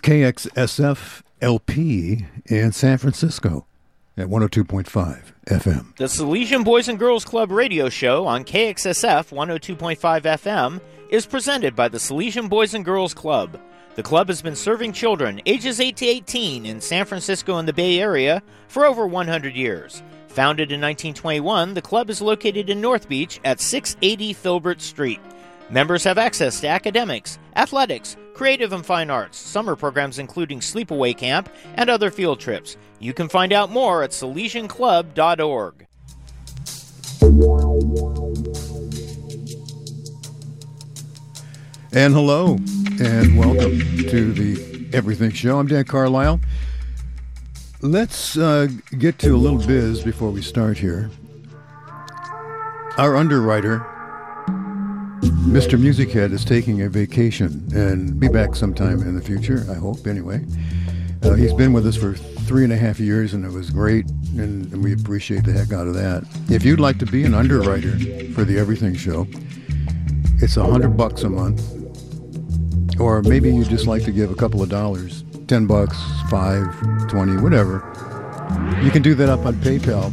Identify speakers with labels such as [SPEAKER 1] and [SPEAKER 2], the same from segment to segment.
[SPEAKER 1] KXSF LP in San Francisco at 102.5 FM.
[SPEAKER 2] The Salesian Boys and Girls Club radio show on KXSF 102.5 FM is presented by the Salesian Boys and Girls Club. The club has been serving children ages 8 to 18 in San Francisco and the Bay Area for over 100 years. Founded in 1921, the club is located in North Beach at 680 Filbert Street. Members have access to academics, athletics, creative and fine arts, summer programs including sleepaway camp, and other field trips. You can find out more at salesianclub.org.
[SPEAKER 1] And hello, and welcome to the Everything Show. I'm Dan Carlisle. Let's uh, get to a little biz before we start here. Our underwriter, Mr. Music Head is taking a vacation and be back sometime in the future, I hope, anyway. Uh, he's been with us for three and a half years, and it was great, and, and we appreciate the heck out of that. If you'd like to be an underwriter for the Everything Show, it's a hundred bucks a month, or maybe you just like to give a couple of dollars, ten bucks, five, twenty, whatever. You can do that up on PayPal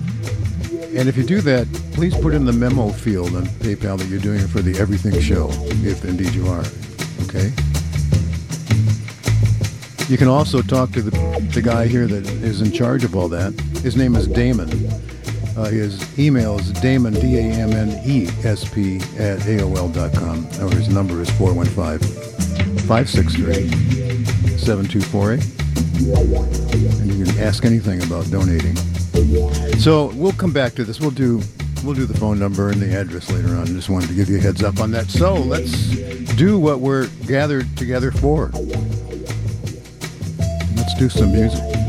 [SPEAKER 1] and if you do that, please put in the memo field on PayPal that you're doing it for the Everything Show, if indeed you are. Okay? You can also talk to the, the guy here that is in charge of all that. His name is Damon. Uh, his email is Damon, D A M N E S P, at AOL.com. Or his number is 415 563 7248. And you can ask anything about donating. So we'll come back to this. We'll do we'll do the phone number and the address later on. Just wanted to give you a heads up on that. So let's do what we're gathered together for. Let's do some music.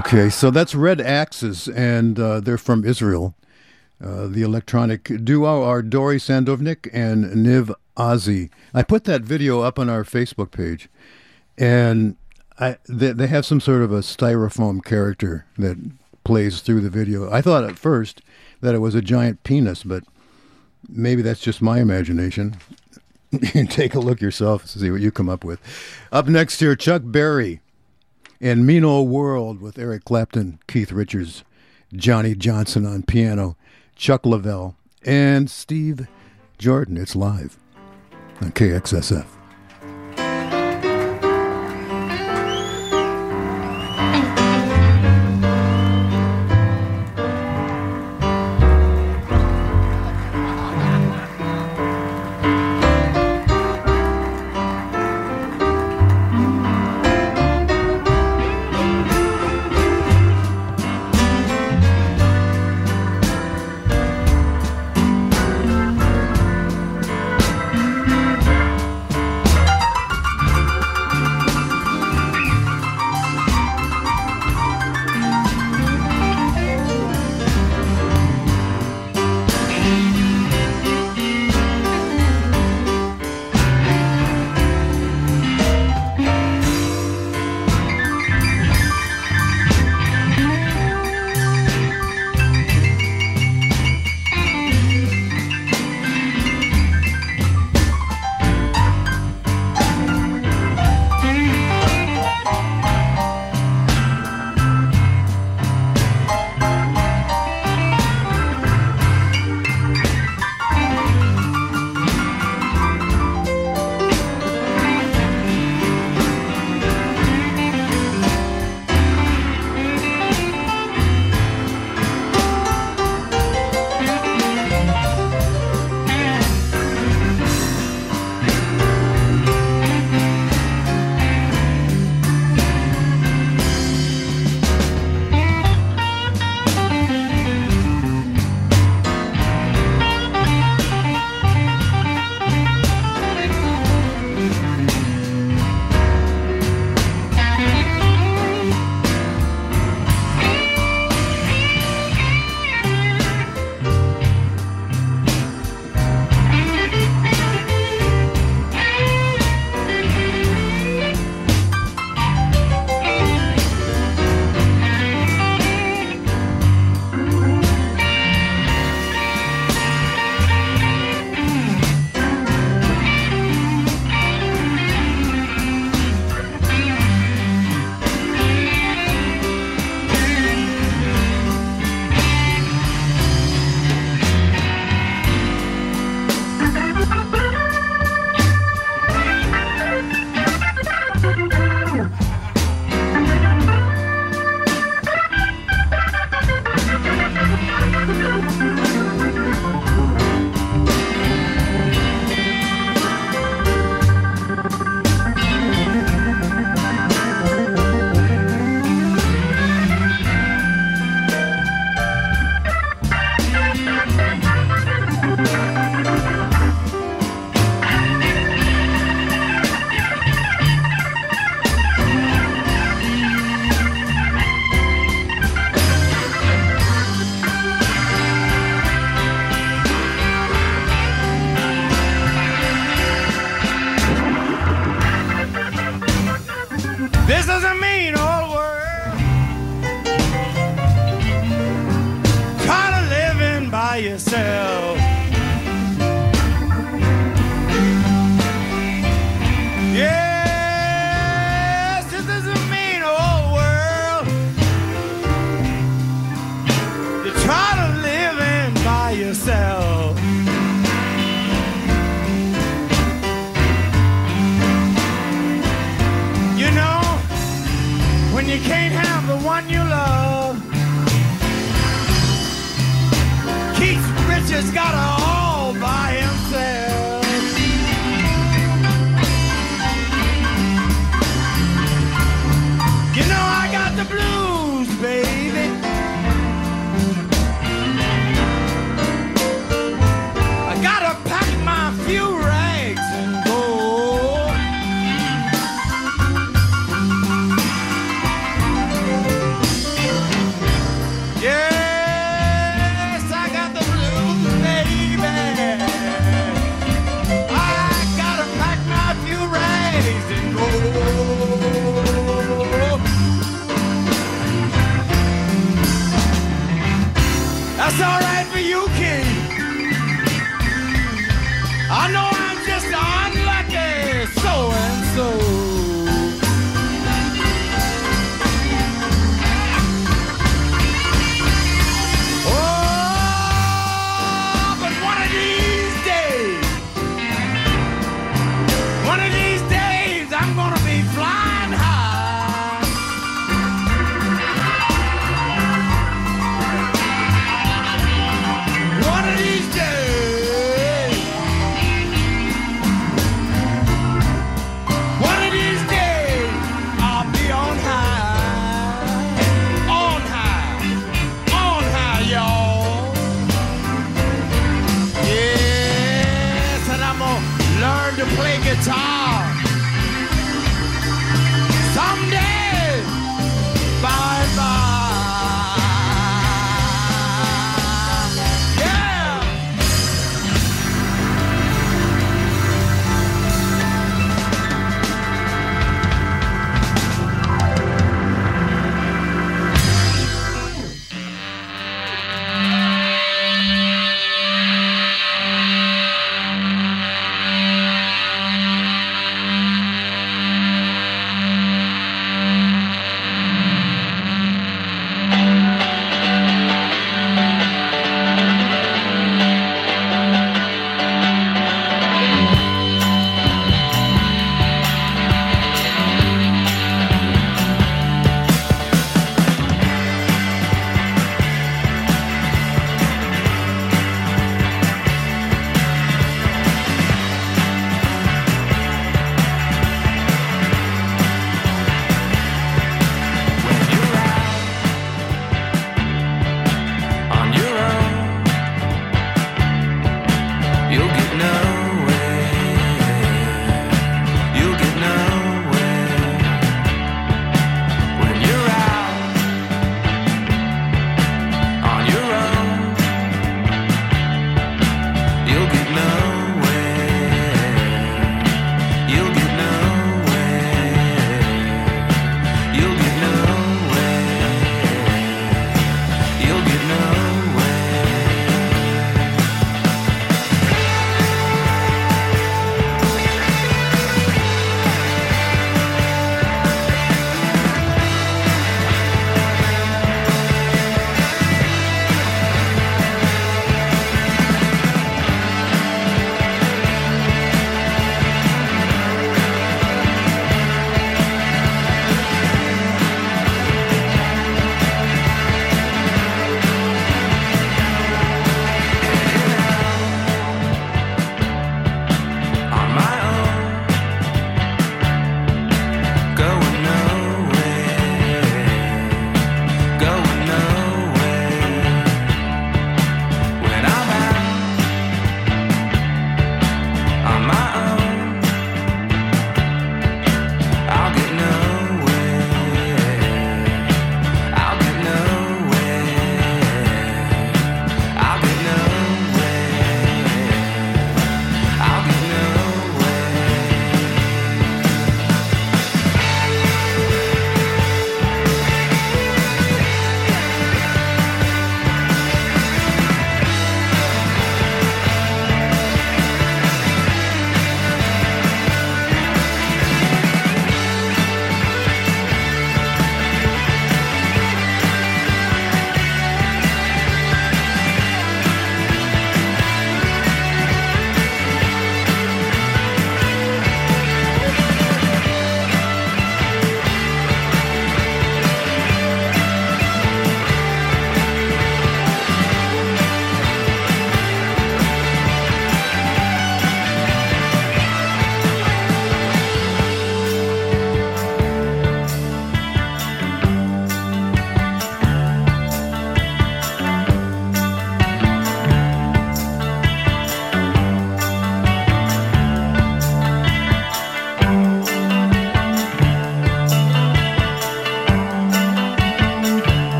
[SPEAKER 1] Okay, so that's Red Axes, and uh, they're from Israel. Uh, the electronic duo are Dori Sadovnik and Niv Arzi. I put that video up on our Facebook page, and I, they, they have some sort of a styrofoam character that plays through the video. I thought at first that it was a giant penis, but maybe that's just my imagination. You take a look yourself, see what you come up with. Up next here, Chuck Berry and Mean Old World with Eric Clapton, Keith Richards, Johnnie Johnson on piano. Chuck Leavell, and Steve Jordan. It's live on KXSF.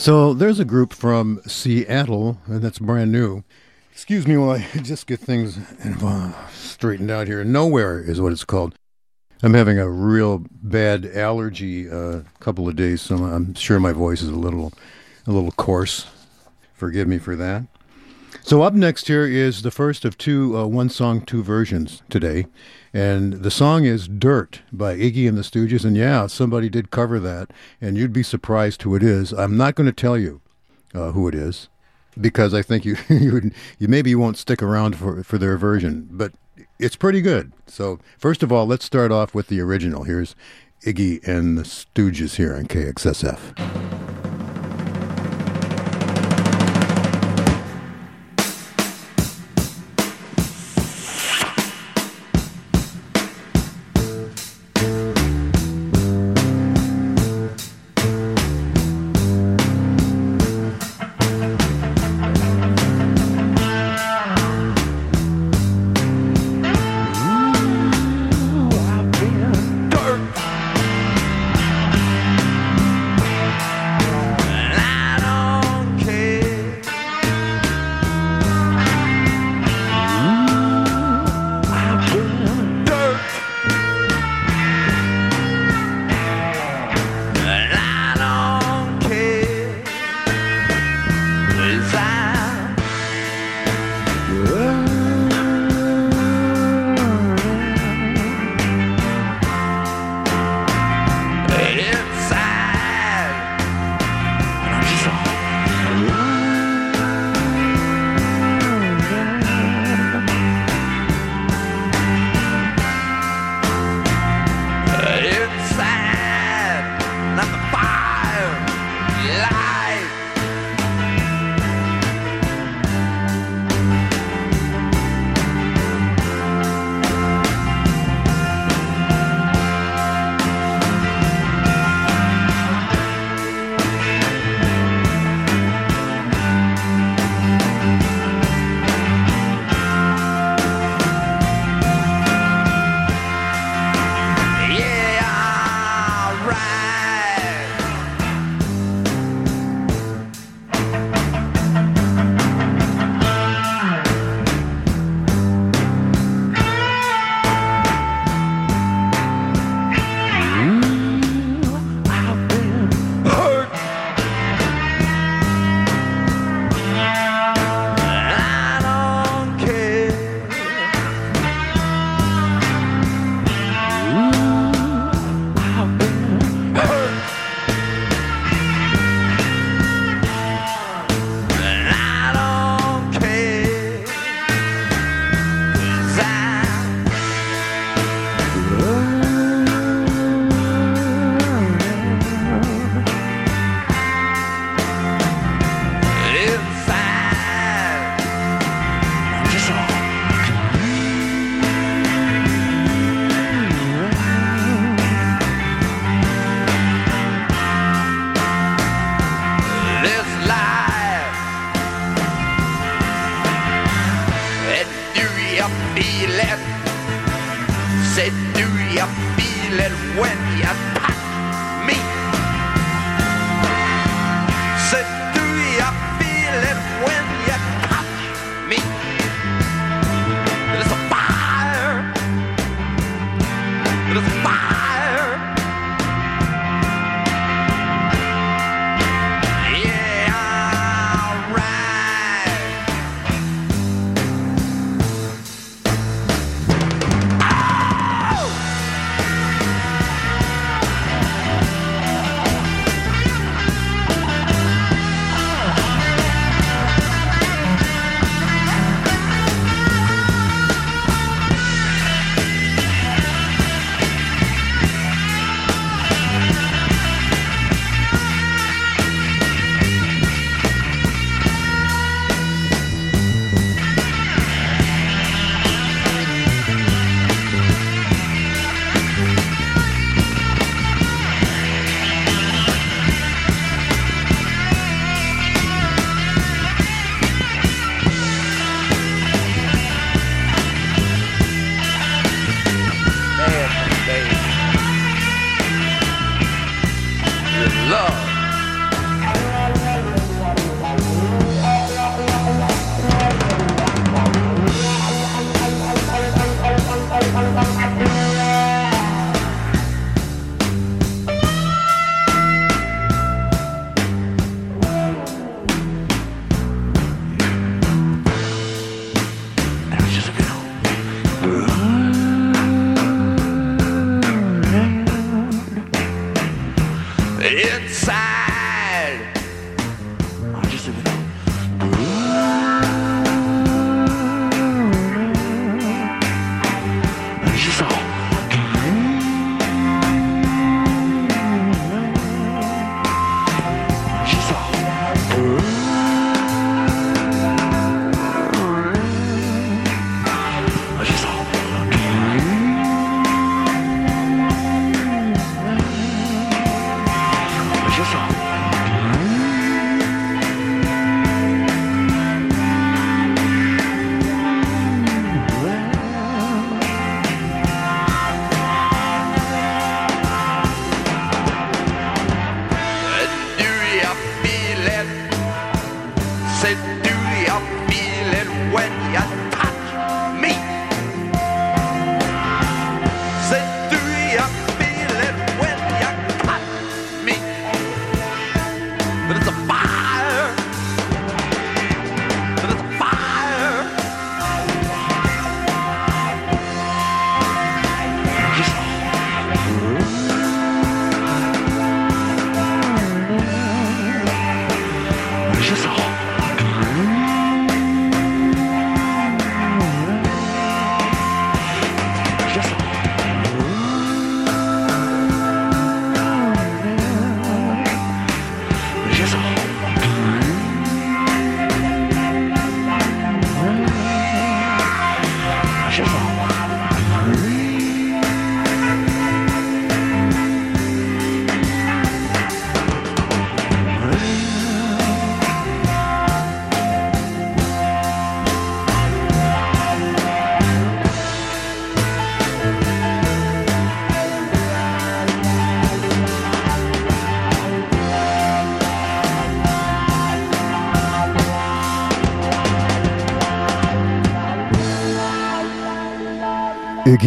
[SPEAKER 3] So
[SPEAKER 1] there's a group from Seattle, and that's brand new.
[SPEAKER 4] Excuse me while I just get things straightened out here. Nowhere is what it's called. I'm having a real bad allergy a uh, couple of days, so I'm sure my voice is a little, a little coarse. Forgive me for that. So up next here is the first of two uh, one song, two versions today, and the song is "Dirt" by Iggy and the Stooges. And yeah, somebody did cover that, and you'd be surprised who it is. I'm not going to tell you uh, who it is because I think you you, you maybe you won't stick around for for their version, but it's pretty good. So first of all, let's start off with the original. Here's Iggy and the Stooges here on KXSF.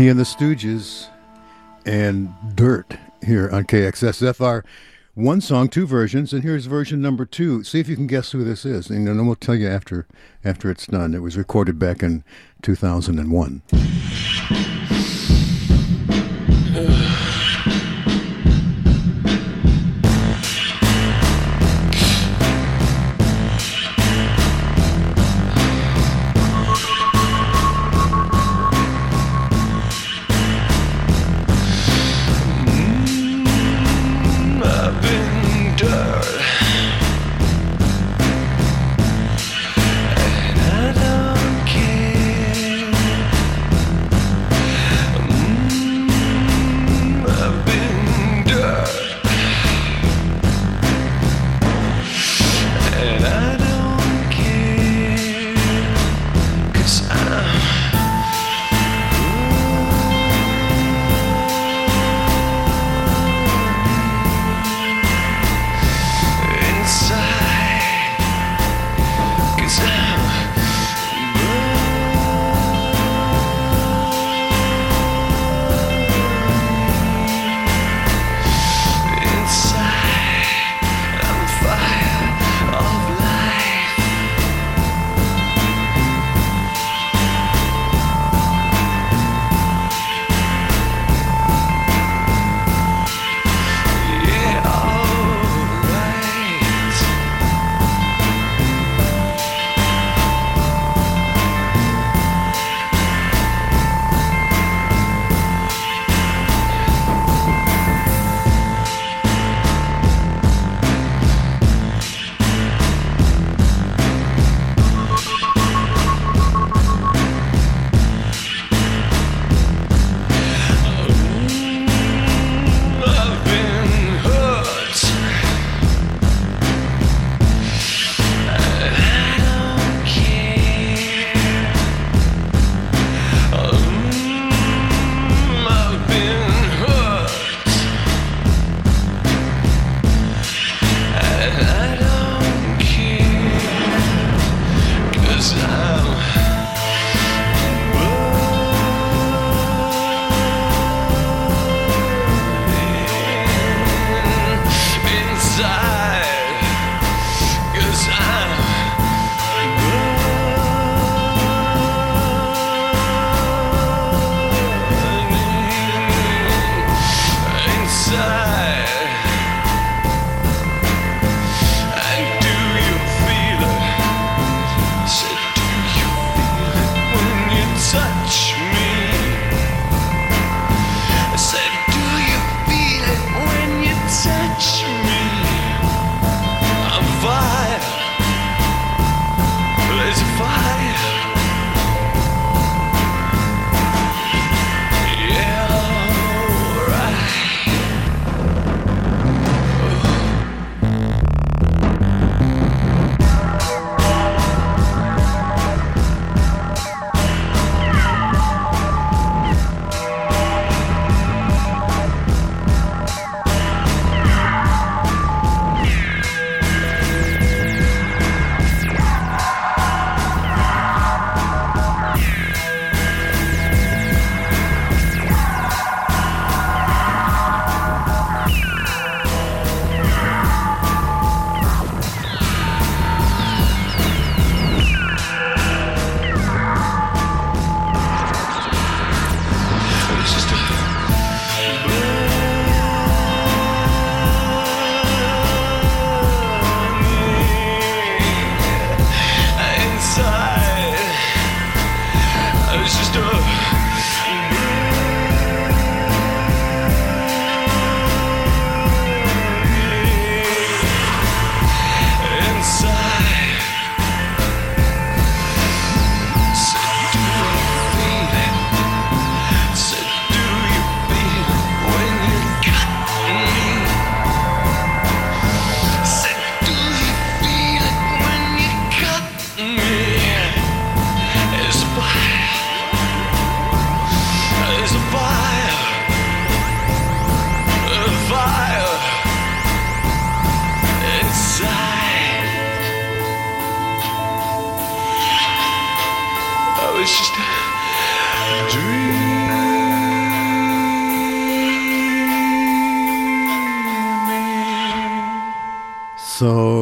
[SPEAKER 1] Iggy and the Stooges and Dirt here on KXSF are one song, two versions, and here's version number two. See if you can guess who this is, and then we'll tell you after after it's done. It was recorded back in 2001.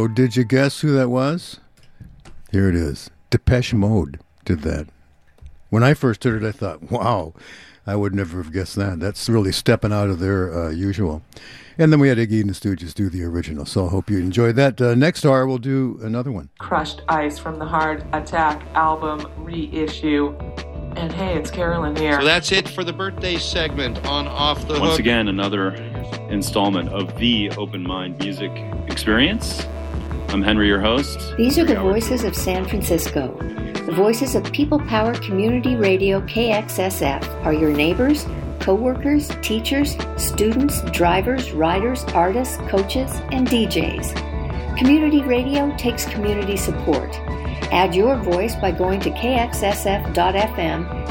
[SPEAKER 1] So, did you guess who that was? Here it is. Depeche Mode did that. When I first heard it, I thought, wow, I would never have guessed that. That's really stepping out of their uh, usual. And then we had Iggy and the Stooges do the original. So I hope you enjoyed that. Uh, next hour, we'll do another one.
[SPEAKER 5] Crushed Ice from the Hard Attack album reissue. And hey, it's Carolyn here.
[SPEAKER 6] So that's it for the birthday segment on Off the
[SPEAKER 7] Once
[SPEAKER 6] Hook.
[SPEAKER 7] again, another installment of the Open Mind Music Experience. I'm Henry, your host.
[SPEAKER 8] These are the voices of San Francisco. The voices of People Power Community Radio KXSF are your neighbors, co-workers, teachers, students, drivers, riders, artists, coaches, and DJs. Community radio takes community support. Add your voice by going to kxsf.fm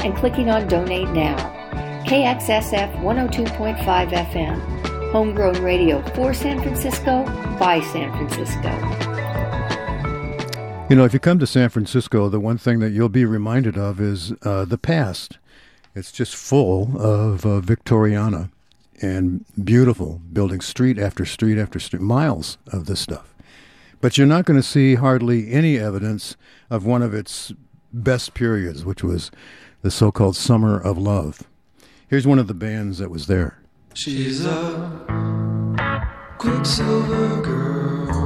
[SPEAKER 8] and clicking on Donate Now. KXSF 102.5 FM. Homegrown radio for San Francisco, by San Francisco.
[SPEAKER 1] You know, if you come to San Francisco, the one thing that you'll be reminded of is uh, the past. It's just full of uh, Victoriana and beautiful, building street after street after street, miles of this stuff. But you're not going to see hardly any evidence of one of its best periods, which was the so called Summer of Love. Here's one of the bands that was there.
[SPEAKER 9] She's a quicksilver girl,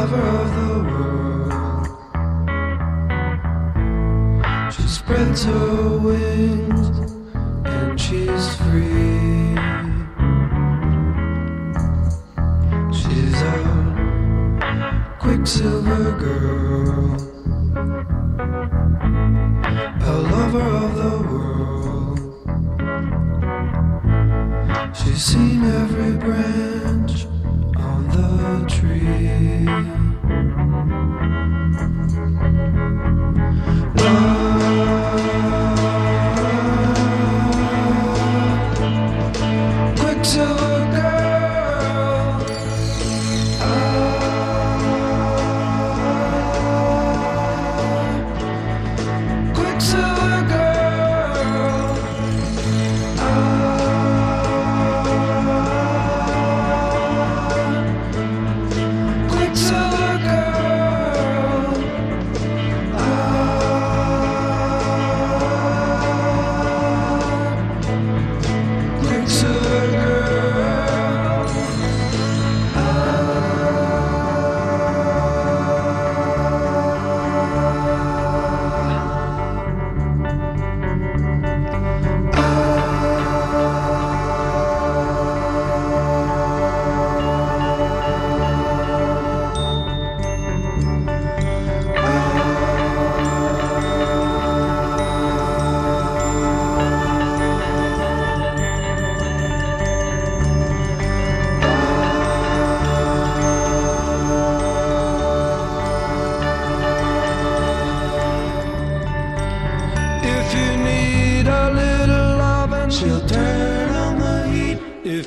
[SPEAKER 9] lover of the world. She spreads her wings and she's free. She's a quicksilver girl, a lover of the world. She's seen every branch the tree. Love,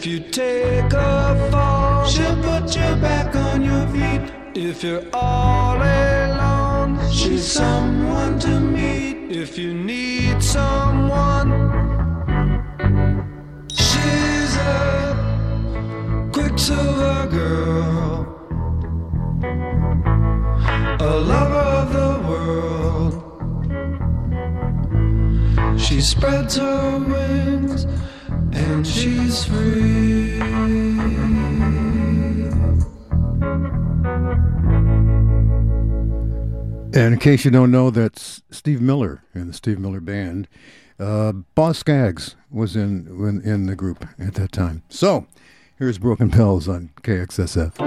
[SPEAKER 9] If you take a fall, she'll put you back on your feet. If you're
[SPEAKER 1] In case you don't know, that's Steve Miller and the Steve Miller Band. Uh, Boz Scaggs was in, in in the group at that time. So here's Broken Bells on KXSF.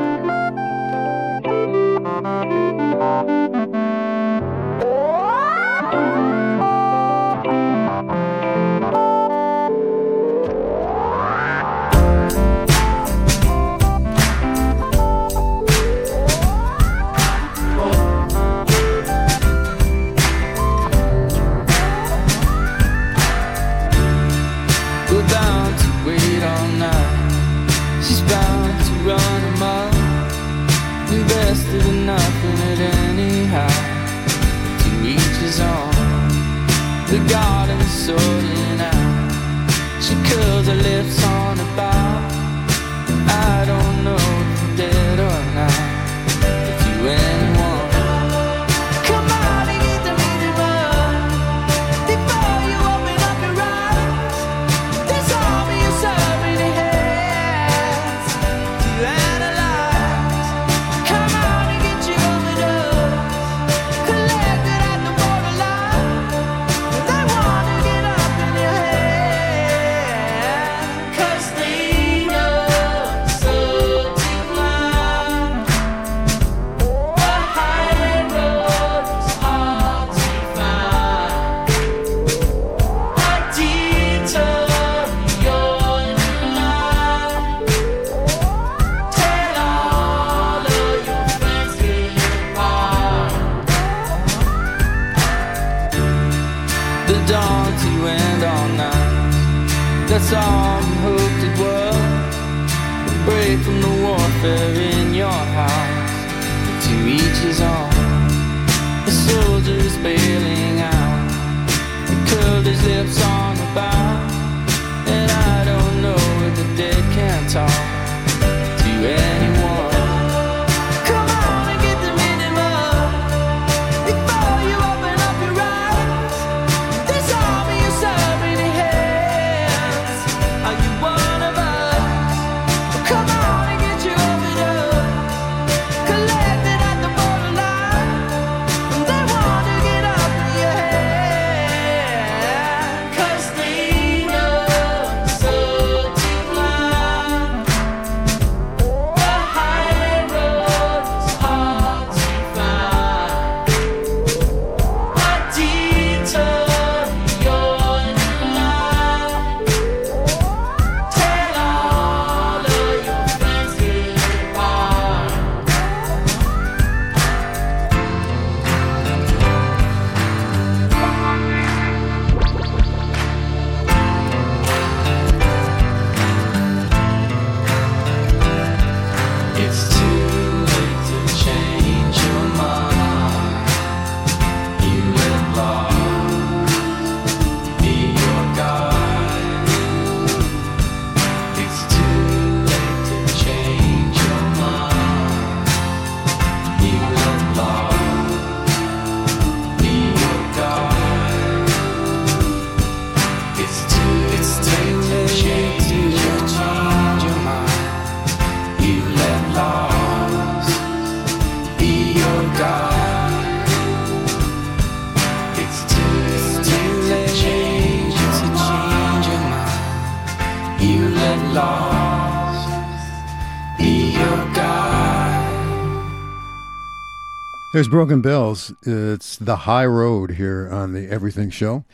[SPEAKER 1] There's
[SPEAKER 10] Broken Bells. It's the high road here on the Everything Show.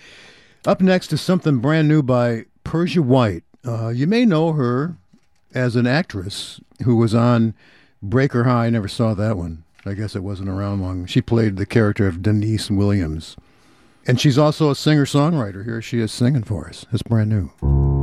[SPEAKER 10] Up next is something brand new by Persia White. Uh, you may know her as an actress who was on Breaker High. I never saw that one. I guess it wasn't around long. She played the character of Denise Williams. And she's also a singer songwriter. Here she is singing for us. It's brand new.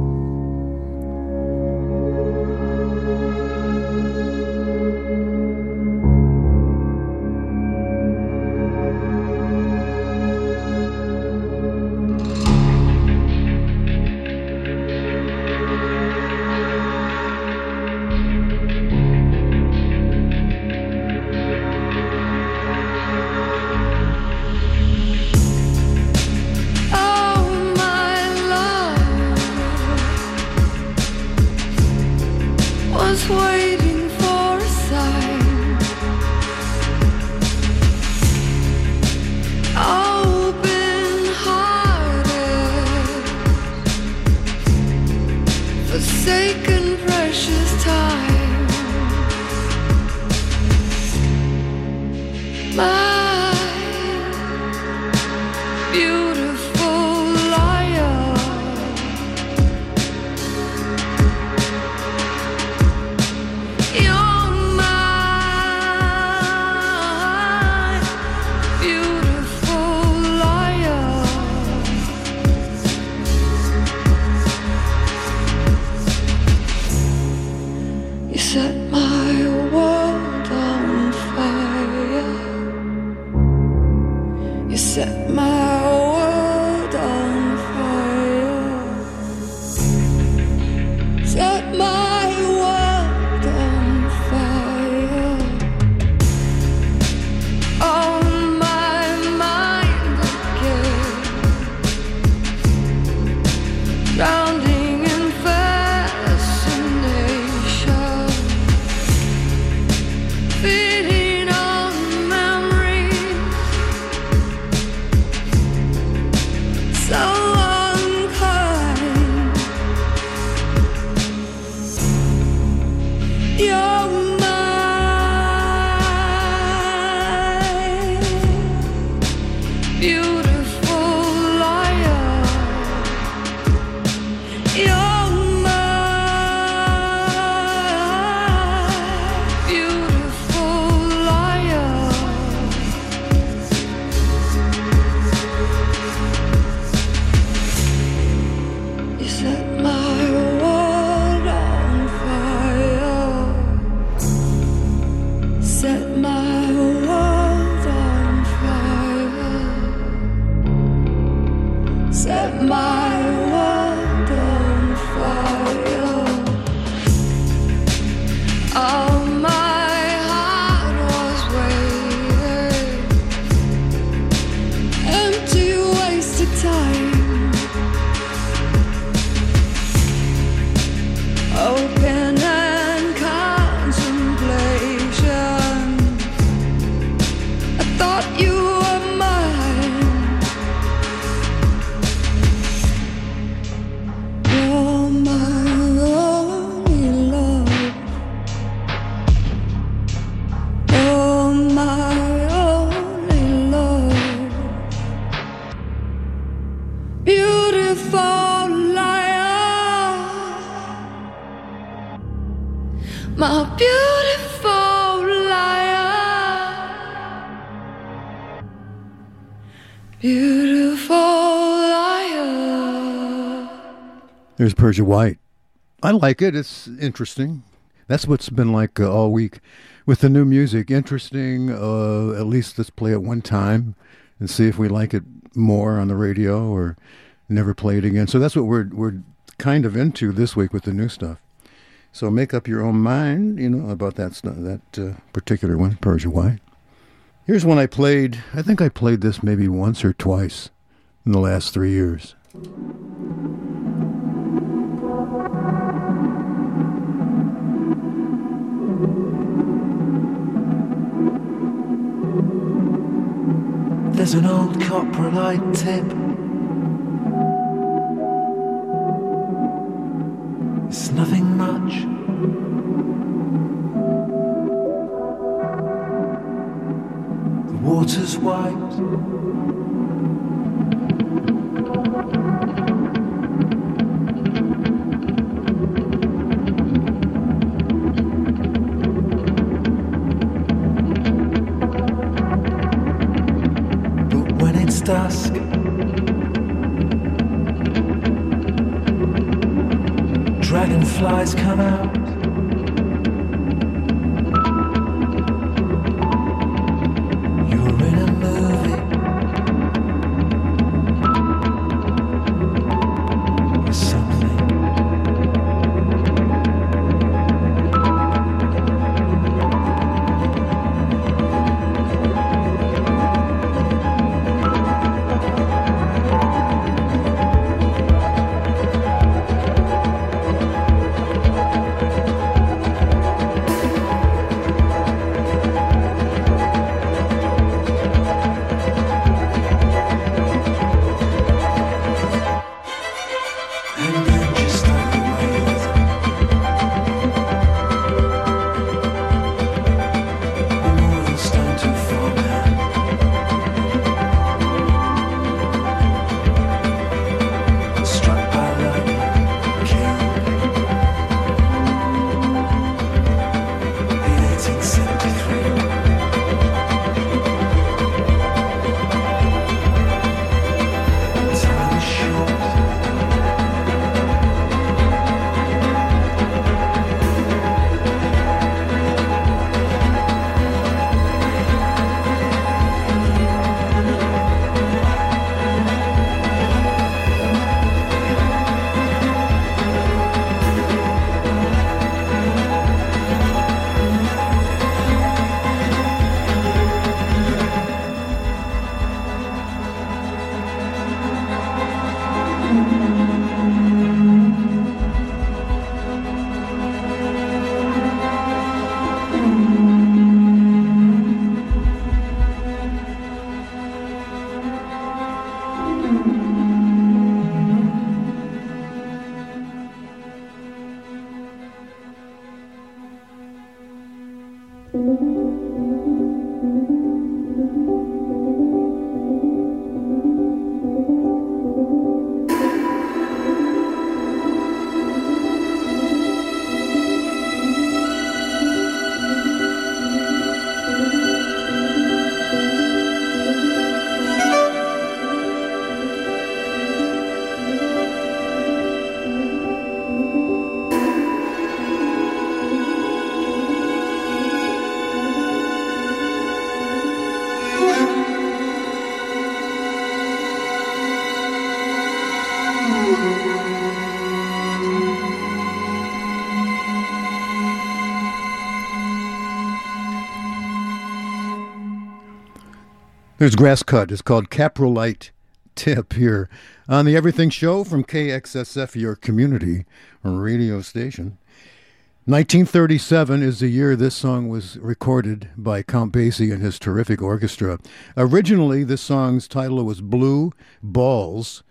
[SPEAKER 11] My beautiful liar. Beautiful liar.
[SPEAKER 1] There's Persia White. I like it. It's interesting. That's what's been like uh, all week with the new music. Interesting. Uh, at least let's play it one time and see if we like it more on the radio or never play it again. So that's what we're we're kind of into this week with the new stuff. So make up your own mind, you know, about that that uh, particular one, Persia White. Here's one I played. I think I played this maybe once or twice in the last three years.
[SPEAKER 12] There's an old Coprolite Tip. It's nothing much. The water's white. Dragonflies come out.
[SPEAKER 1] There's Grasscut. It's called Coprolite Tip here on the Everything Show from KXSF, your community radio station. 1937 is the year this song was recorded by Count Basie and his terrific orchestra. Originally, this song's title was Blue Balls,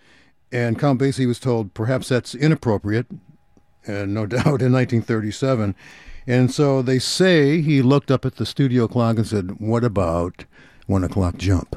[SPEAKER 1] and Count Basie was told perhaps that's inappropriate, and no doubt in 1937. And so they say he looked up at the studio clock and said, What about one o'clock jump?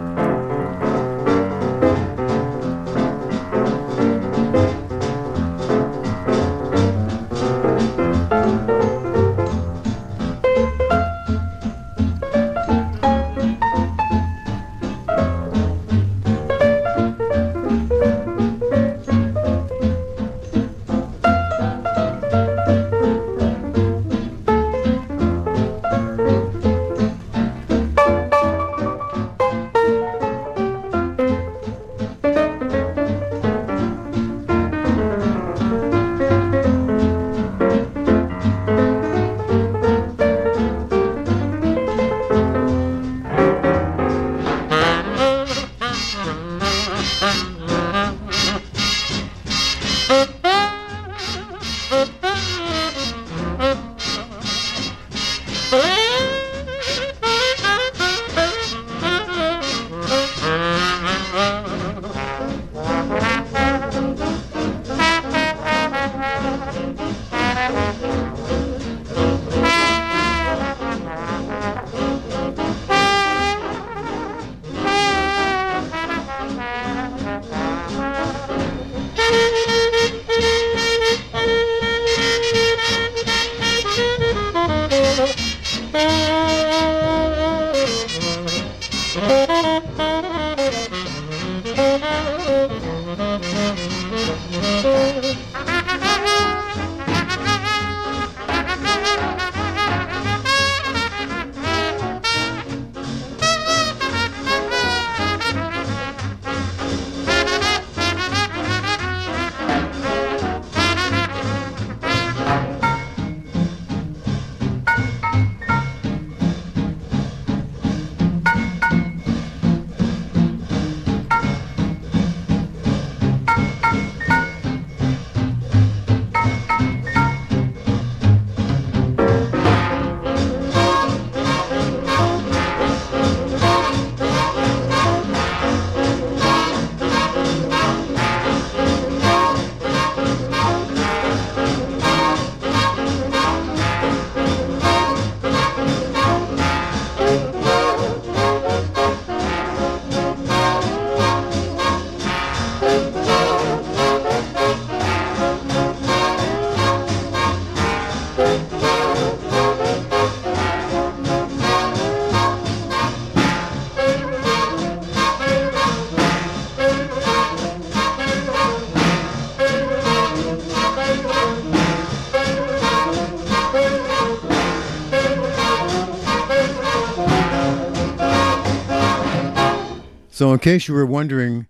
[SPEAKER 1] So, in case you were wondering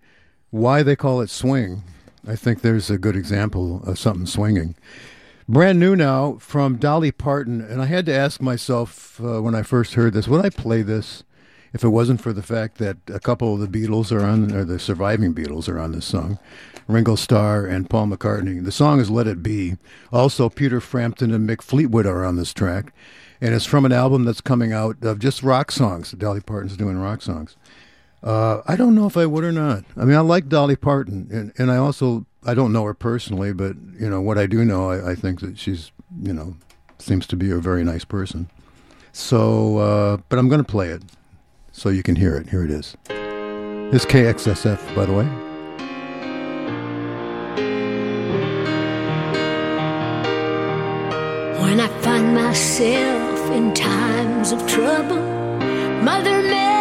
[SPEAKER 1] why they call it swing, I think there's a good example of something swinging. Brand new now from Dolly Parton, and I had to ask myself uh, when I first heard this, would I play this if it wasn't for the fact that a couple of the Beatles are on, or the surviving Beatles are on this song, Ringo Starr and Paul McCartney. The song is "Let It Be." Also, Peter Frampton and Mick Fleetwood are on this track, and it's from an album that's coming out of just rock songs. Dolly Parton's doing rock songs. Uh, I don't know if I would or not. I mean, I like Dolly Parton, and, and I also I don't know her personally, but you know what I do know, I, I think that she's you know seems to be a very nice person. So, uh, but I'm going to play it so you can hear it. Here it is. This KXSF, by the way.
[SPEAKER 13] When I find myself in times of trouble, Mother Mary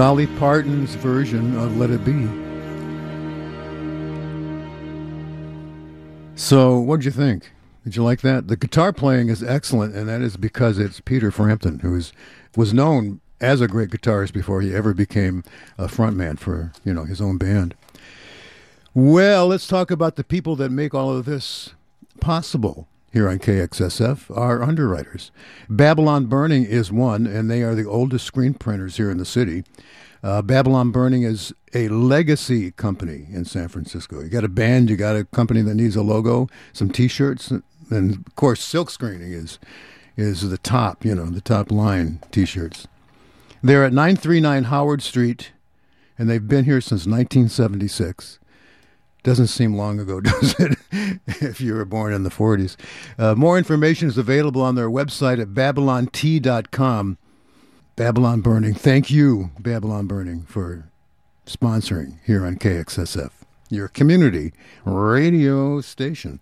[SPEAKER 1] Dolly Parton's version of Let It Be. So, what'd you think? Did you like that? The guitar playing is excellent, and that is because it's Peter Frampton, who is, was known as a great guitarist before he ever became a frontman for you know his own band. Well, let's talk about the people that make all of this possible here on KXSF, are underwriters. Babylon Burning is one, and they are the oldest screen printers here in the city. Uh, Babylon Burning is a legacy company in San Francisco. You got a band, you got a company that needs a logo, some T-shirts, and of course, silk screening is is the top, you know, the top line T-shirts. They're at 939 Howard Street, and they've been here since 1976. Doesn't seem long ago, does it? if you were born in the 40s. Uh, more information is available on their website at babylont.com. Babylon Burning. Thank you, Babylon Burning, for sponsoring here on KXSF, your community radio station.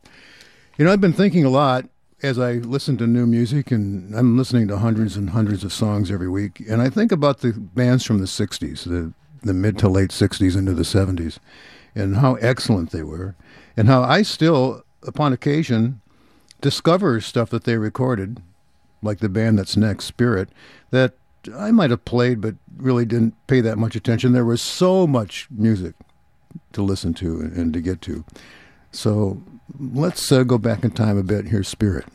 [SPEAKER 1] You know, I've been thinking a lot as I listen to new music, and I'm listening to hundreds and hundreds of songs every week, and I think about the bands from the 60s, the, the mid to late 60s into the 70s, and how excellent they were, and how I still, upon occasion, discover stuff that they recorded, like the band that's next, Spirit, that I might have played but really didn't pay that much attention. There was so much music to listen to and to get to.
[SPEAKER 9] So let's uh, go back in time a bit. Here's Spirit.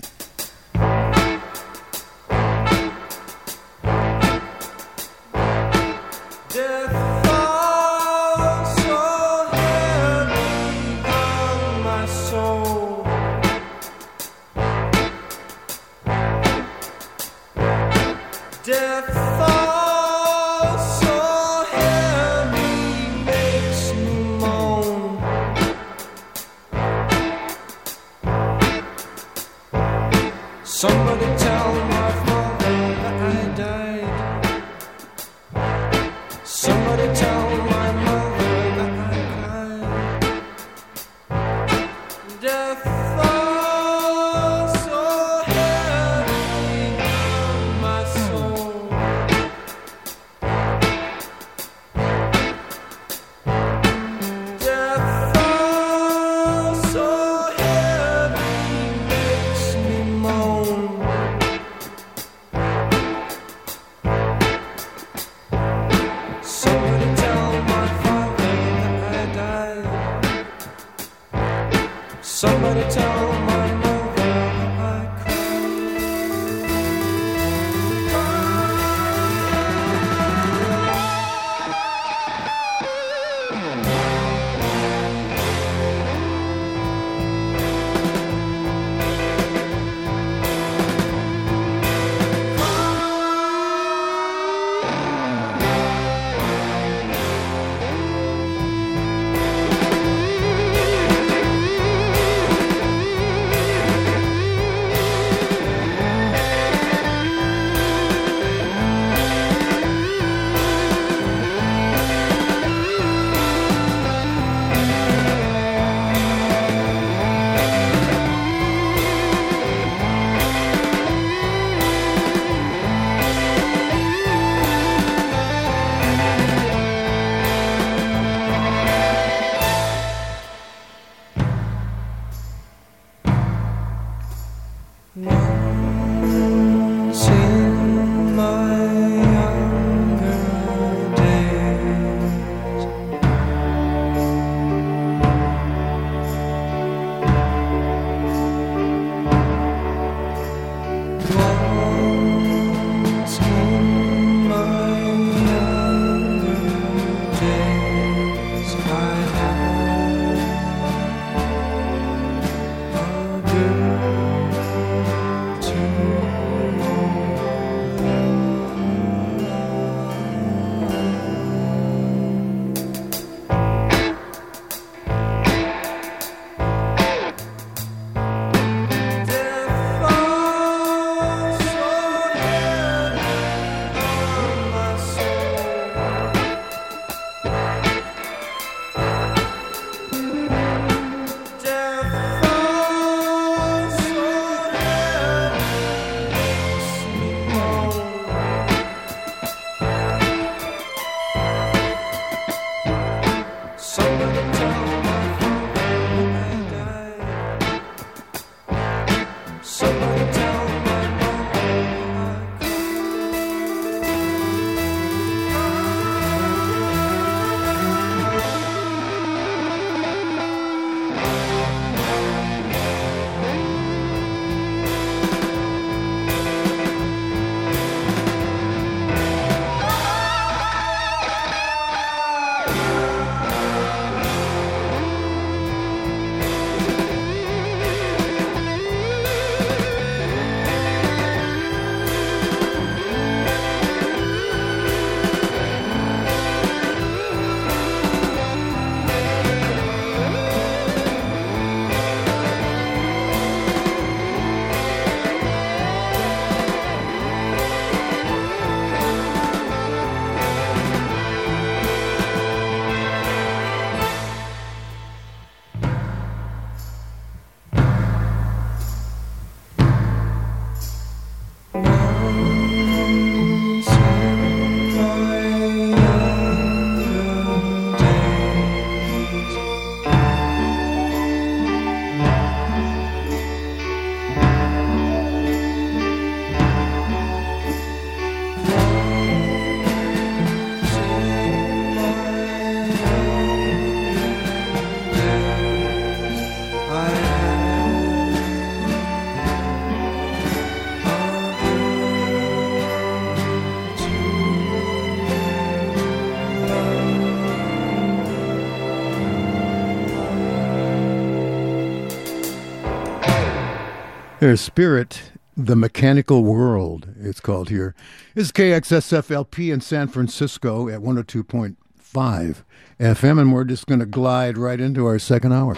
[SPEAKER 14] There's Spirit, the Mechanical World, it's called here. This is KXSFLP in San Francisco at 102.5 FM, and we're just going to glide right into our second hour.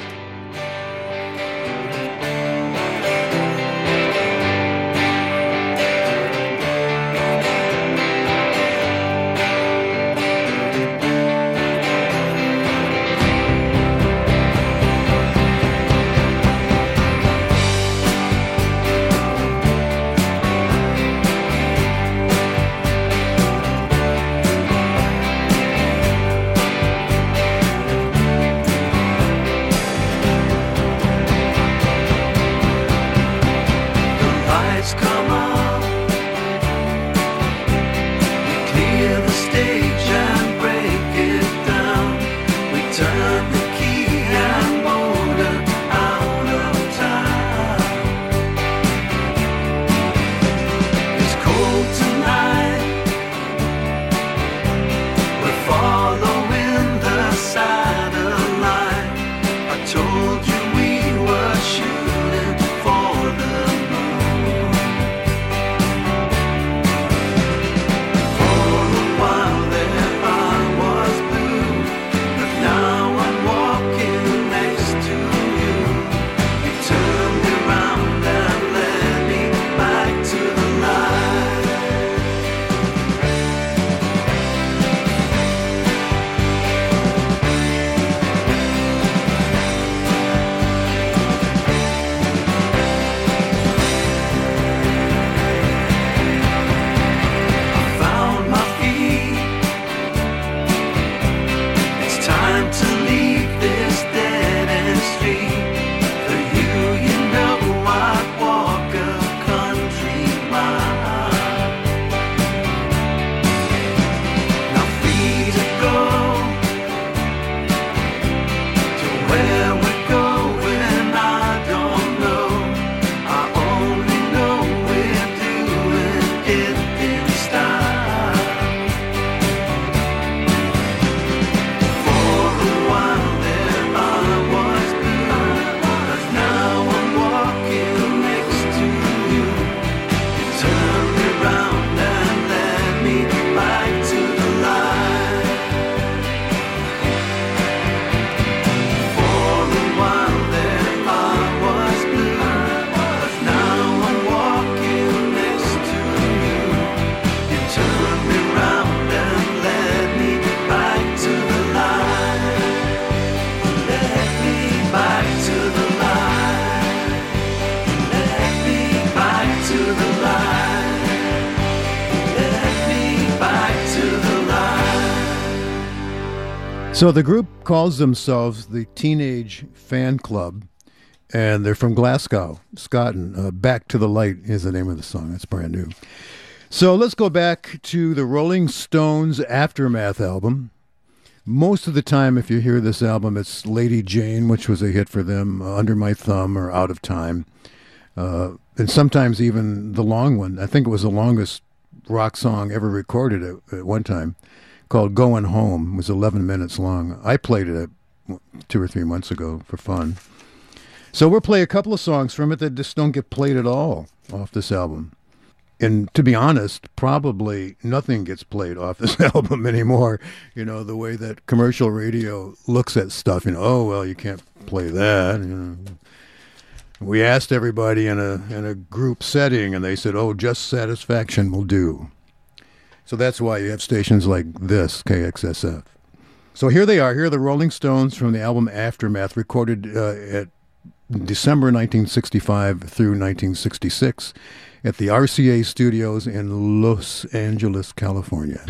[SPEAKER 14] So the group calls themselves the Teenage Fanclub, and they're from Glasgow, Scotland. Uh, Back to the Light is the name of the song. It's brand new. So let's go back to the Rolling Stones Aftermath album. Most of the time, if you hear this album, it's Lady Jane, which was a hit for them, uh, Under My Thumb or Out of Time. Uh, and sometimes even the long one. I think it was the longest rock song ever recorded at, at one time called Going Home. It was 11 minutes long. I played it two or three months ago for fun. So we'll play a couple of songs from it that just don't get played at all off this album. And to be honest, probably nothing gets played off this album anymore. You know, the way that commercial radio looks at stuff, you know, oh, well, you can't play that. You know. We asked everybody in a in a group setting, and they said, "Oh, just satisfaction will do." So that's why you have stations like this, KXSF. So here they are. Here are the Rolling Stones from the album Aftermath, recorded uh, at December 1965 through 1966 at the RCA studios in Los Angeles, California.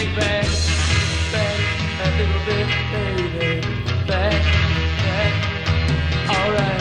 [SPEAKER 15] Big back, back a little bit, baby, back, back, alright.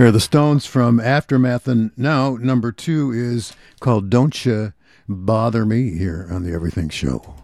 [SPEAKER 15] Here are the Stones from Aftermath, and now number two is called Don't You Bother Me here on the Everything Show.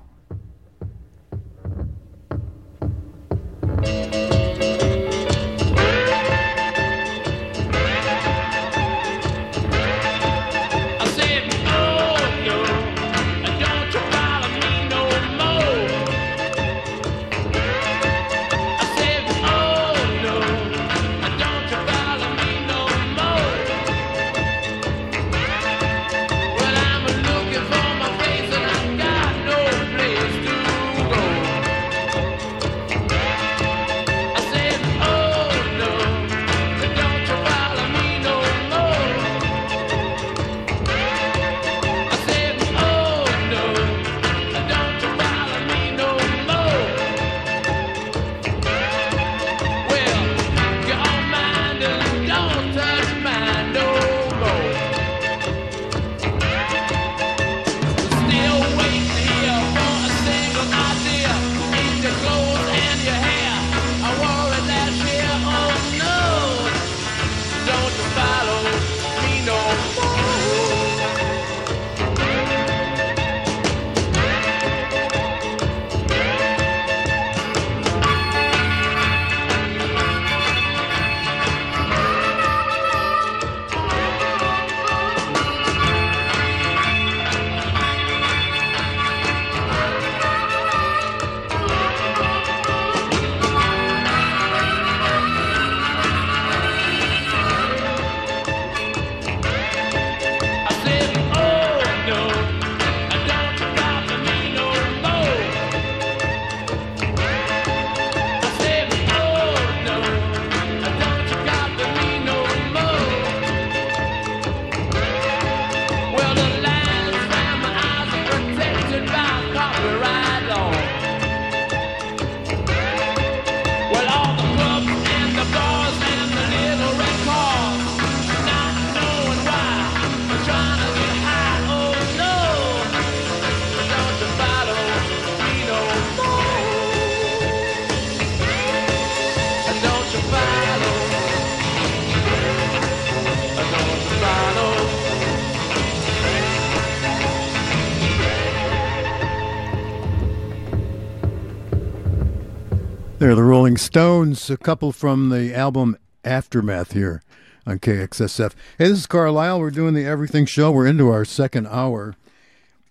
[SPEAKER 15] They're the Rolling Stones, a couple from the album Aftermath here on KXSF. Hey, this is Carlisle. We're doing the Everything Show. We're into our second hour.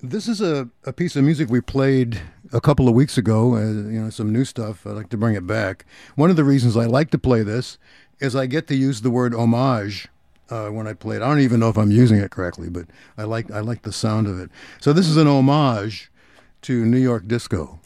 [SPEAKER 15] This is a, a piece of music we played a couple of weeks ago, uh, you know, some new stuff. I'd like to bring it back. One of the reasons I like to play this is I get to use the word homage uh, when I play it. I don't even know if I'm using it correctly, but I like, I like the sound of it. So this is an homage to New York disco.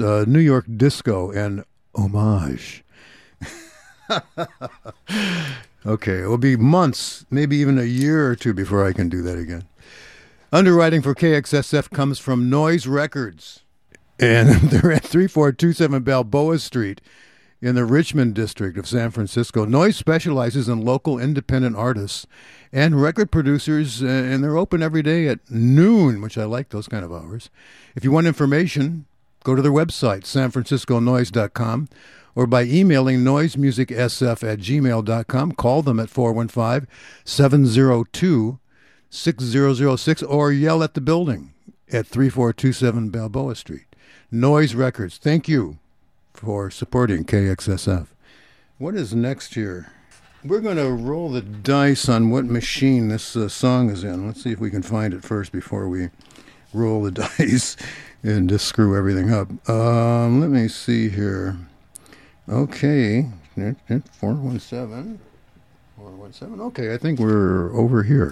[SPEAKER 1] Uh, New York disco and homage. okay, it will be months, maybe even a year or two before I can do that again. Underwriting for KXSF comes from Noise Records, and they're at 3427 Balboa Street in the Richmond district of San Francisco. Noise specializes in local independent artists and record producers, and they're open every day at noon, which I like those kind of hours. If you want information, go to their website, sanfrancisconoise.com, or by emailing noisemusicsf at gmail.com. Call them at 415 702 6006 or yell at the building at 3427 Balboa Street. Noise Records, thank you for supporting KXSF. What is next here? We're going to roll the dice on what machine this uh, song is in. Let's see if we can find it first before we roll the dice and just screw everything up. Um, let me see here. Okay, 417. 417. Okay, I think we're over here.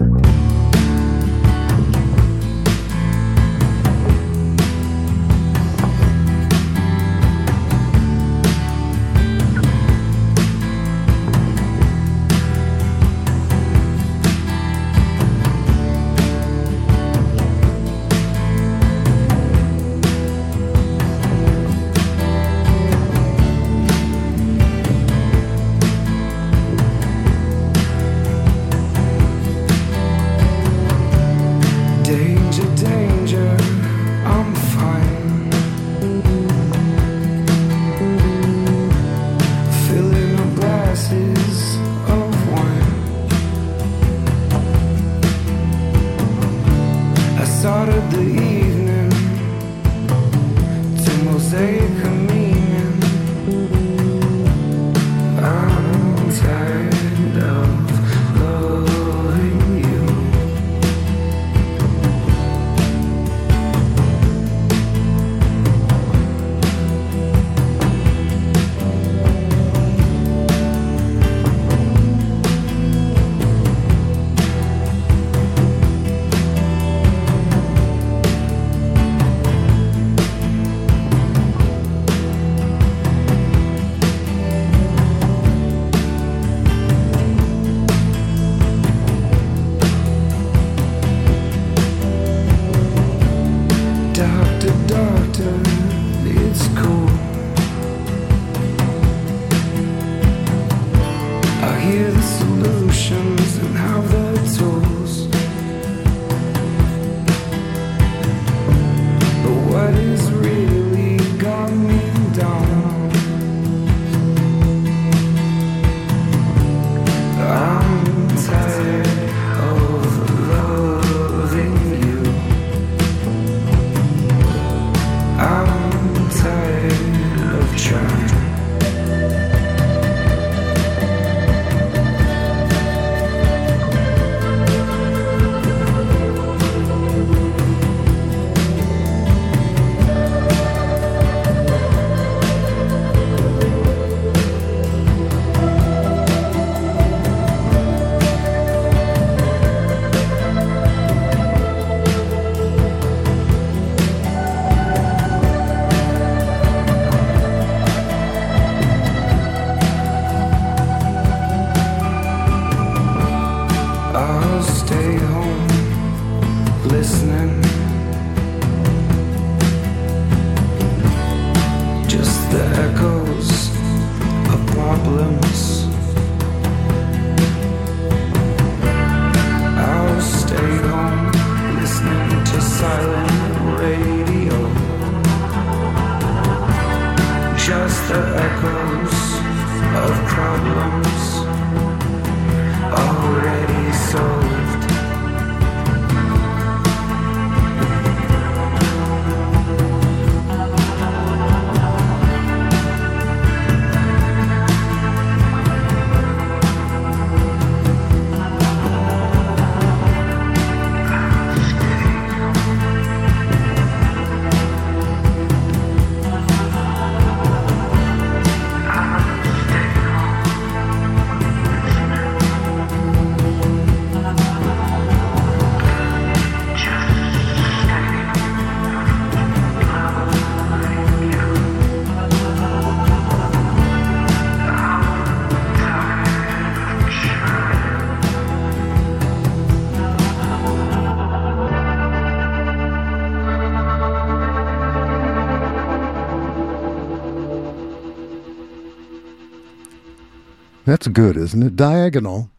[SPEAKER 1] That's good, isn't it? Diagonal.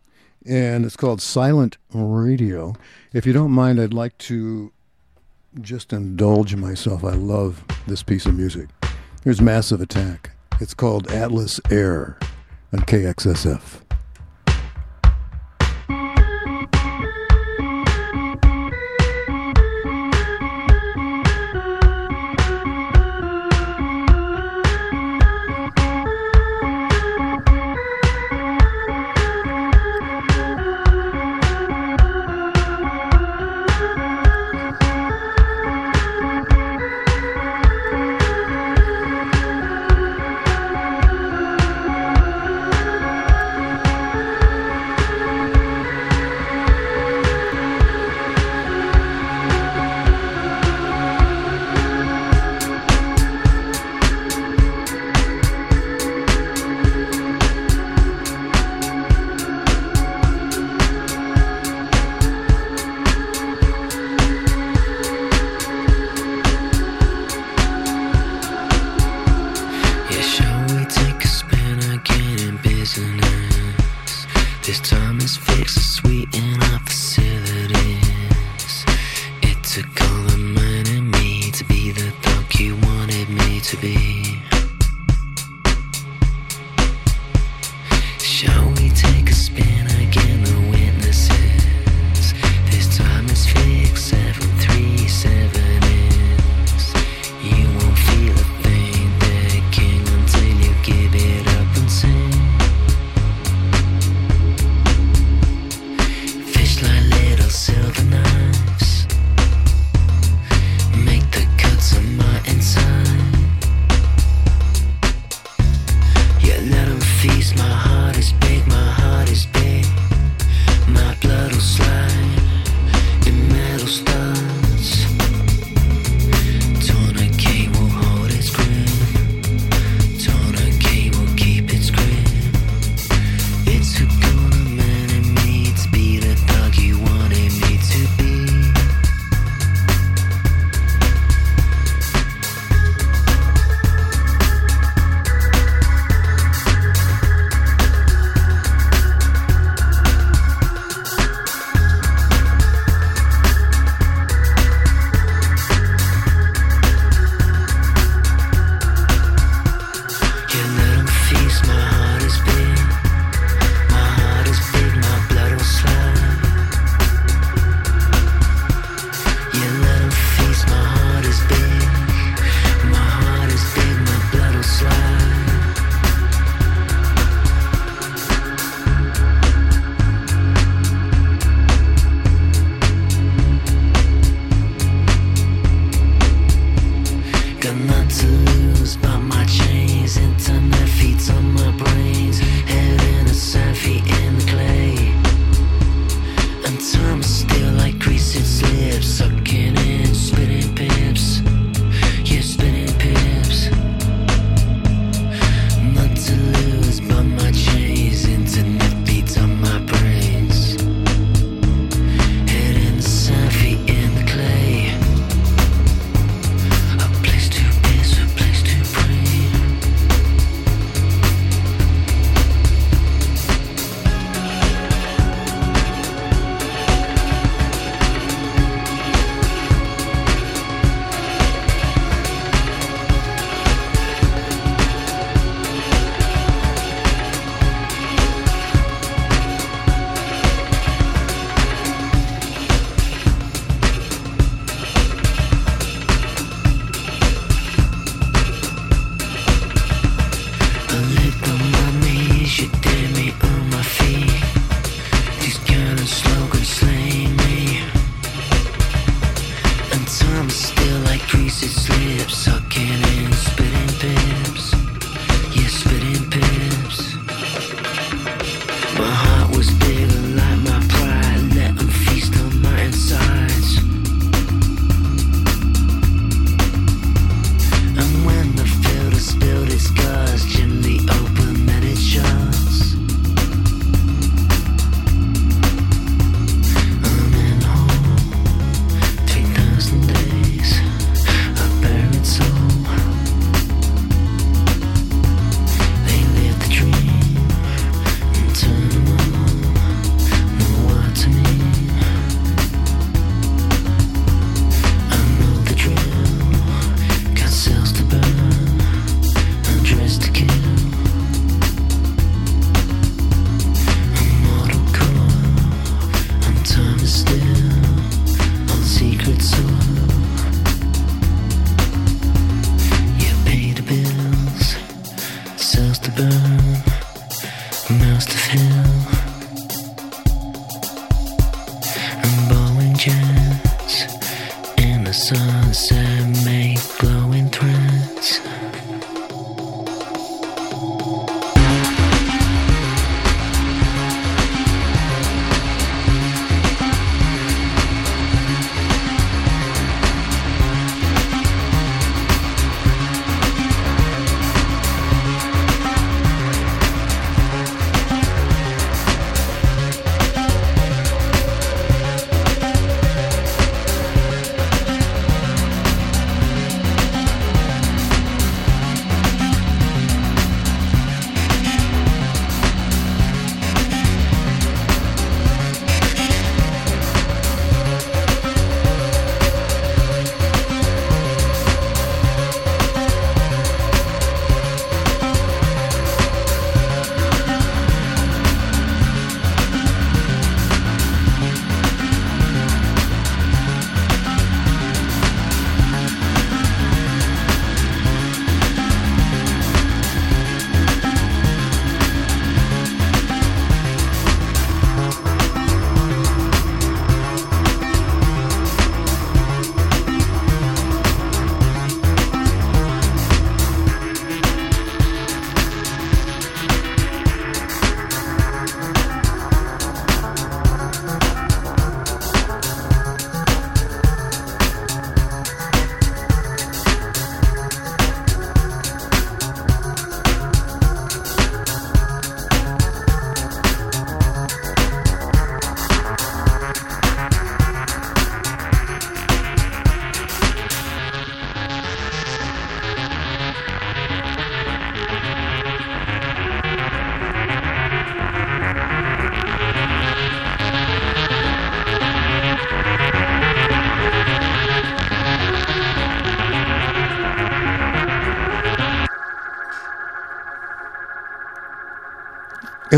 [SPEAKER 1] And it's called Silent Radio. If you don't mind, I'd like to just indulge myself. I love this piece of music. Here's Massive Attack. It's called Atlas Air on KXSF.
[SPEAKER 16] This time is fixed, sweet in our facilities. It took all the man in me to be the dog you wanted me to be.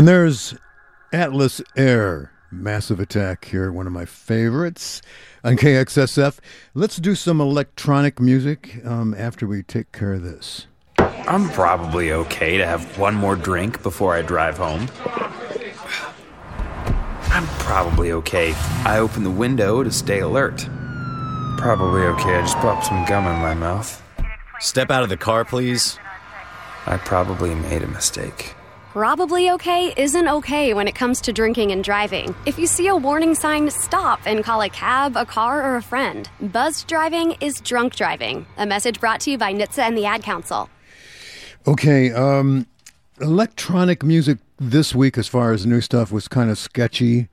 [SPEAKER 16] And
[SPEAKER 1] there's Atlas Air, Massive Attack here, one of my favorites on KXSF. Let's do some electronic music um, after we take care of this.
[SPEAKER 17] I'm probably okay to have one more drink before I drive home. I'm probably okay. I open the window to stay alert. Probably okay. I just popped some gum in my mouth.
[SPEAKER 18] Step out of the car, please.
[SPEAKER 17] I probably made a mistake.
[SPEAKER 19] Probably okay isn't okay when it comes to drinking and driving. If you see a warning sign, stop and call a cab, a car, or a friend. Buzzed driving is drunk driving. A message brought to you by NHTSA and the Ad Council.
[SPEAKER 1] Okay, um, electronic music this week, as far as new stuff, was kind of sketchy,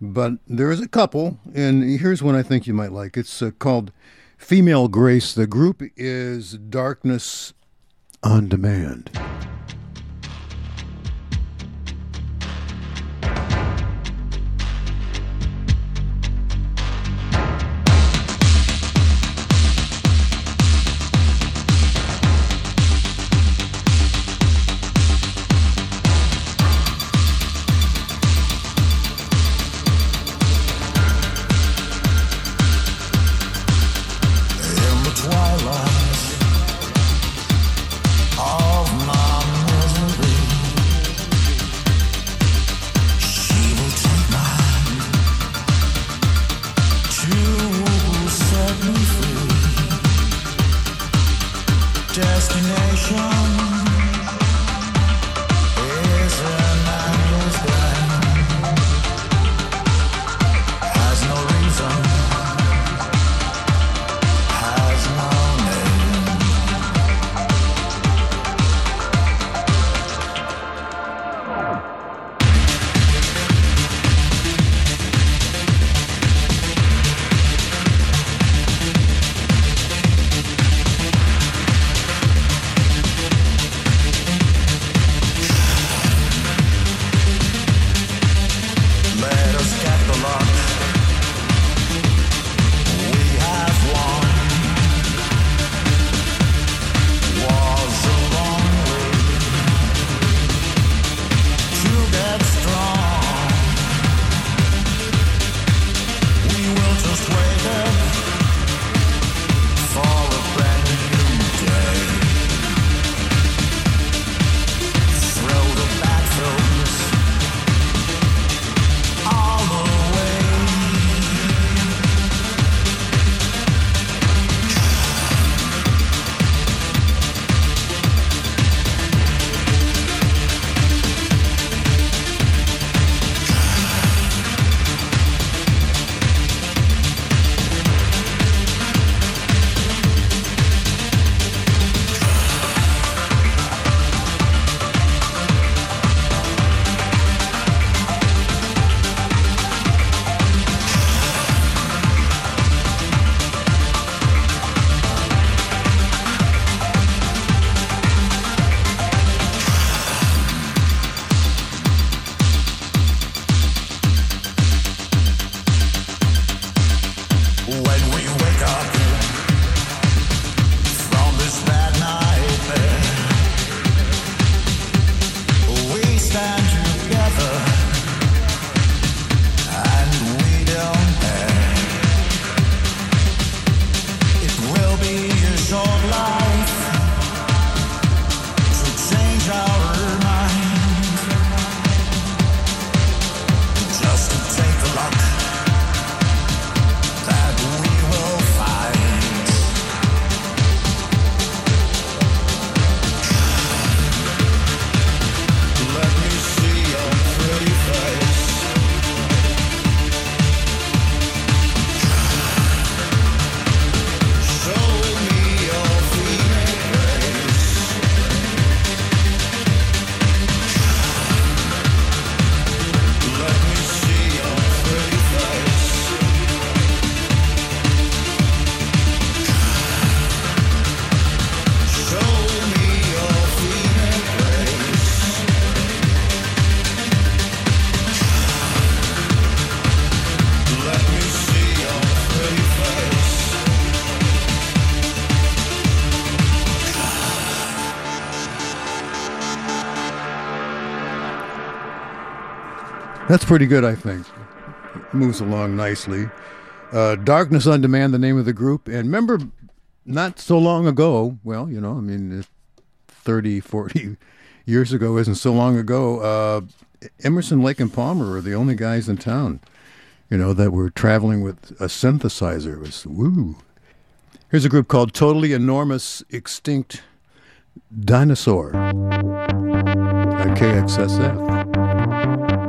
[SPEAKER 1] but there is a couple, and here's one I think you might like. It's uh, called Female Grace. The group is Darkness on Demand. That's pretty good, I think. It Moves along nicely. Uh, Darkness on Demand, the name of the group. And remember, not so long ago, well, you know, I mean, 30, 40 years ago isn't so long ago, uh, Emerson, Lake, and Palmer were the only guys in town, you know, that were traveling with a synthesizer. It was woo. Here's a group called Totally Enormous Extinct Dinosaur at KXSF.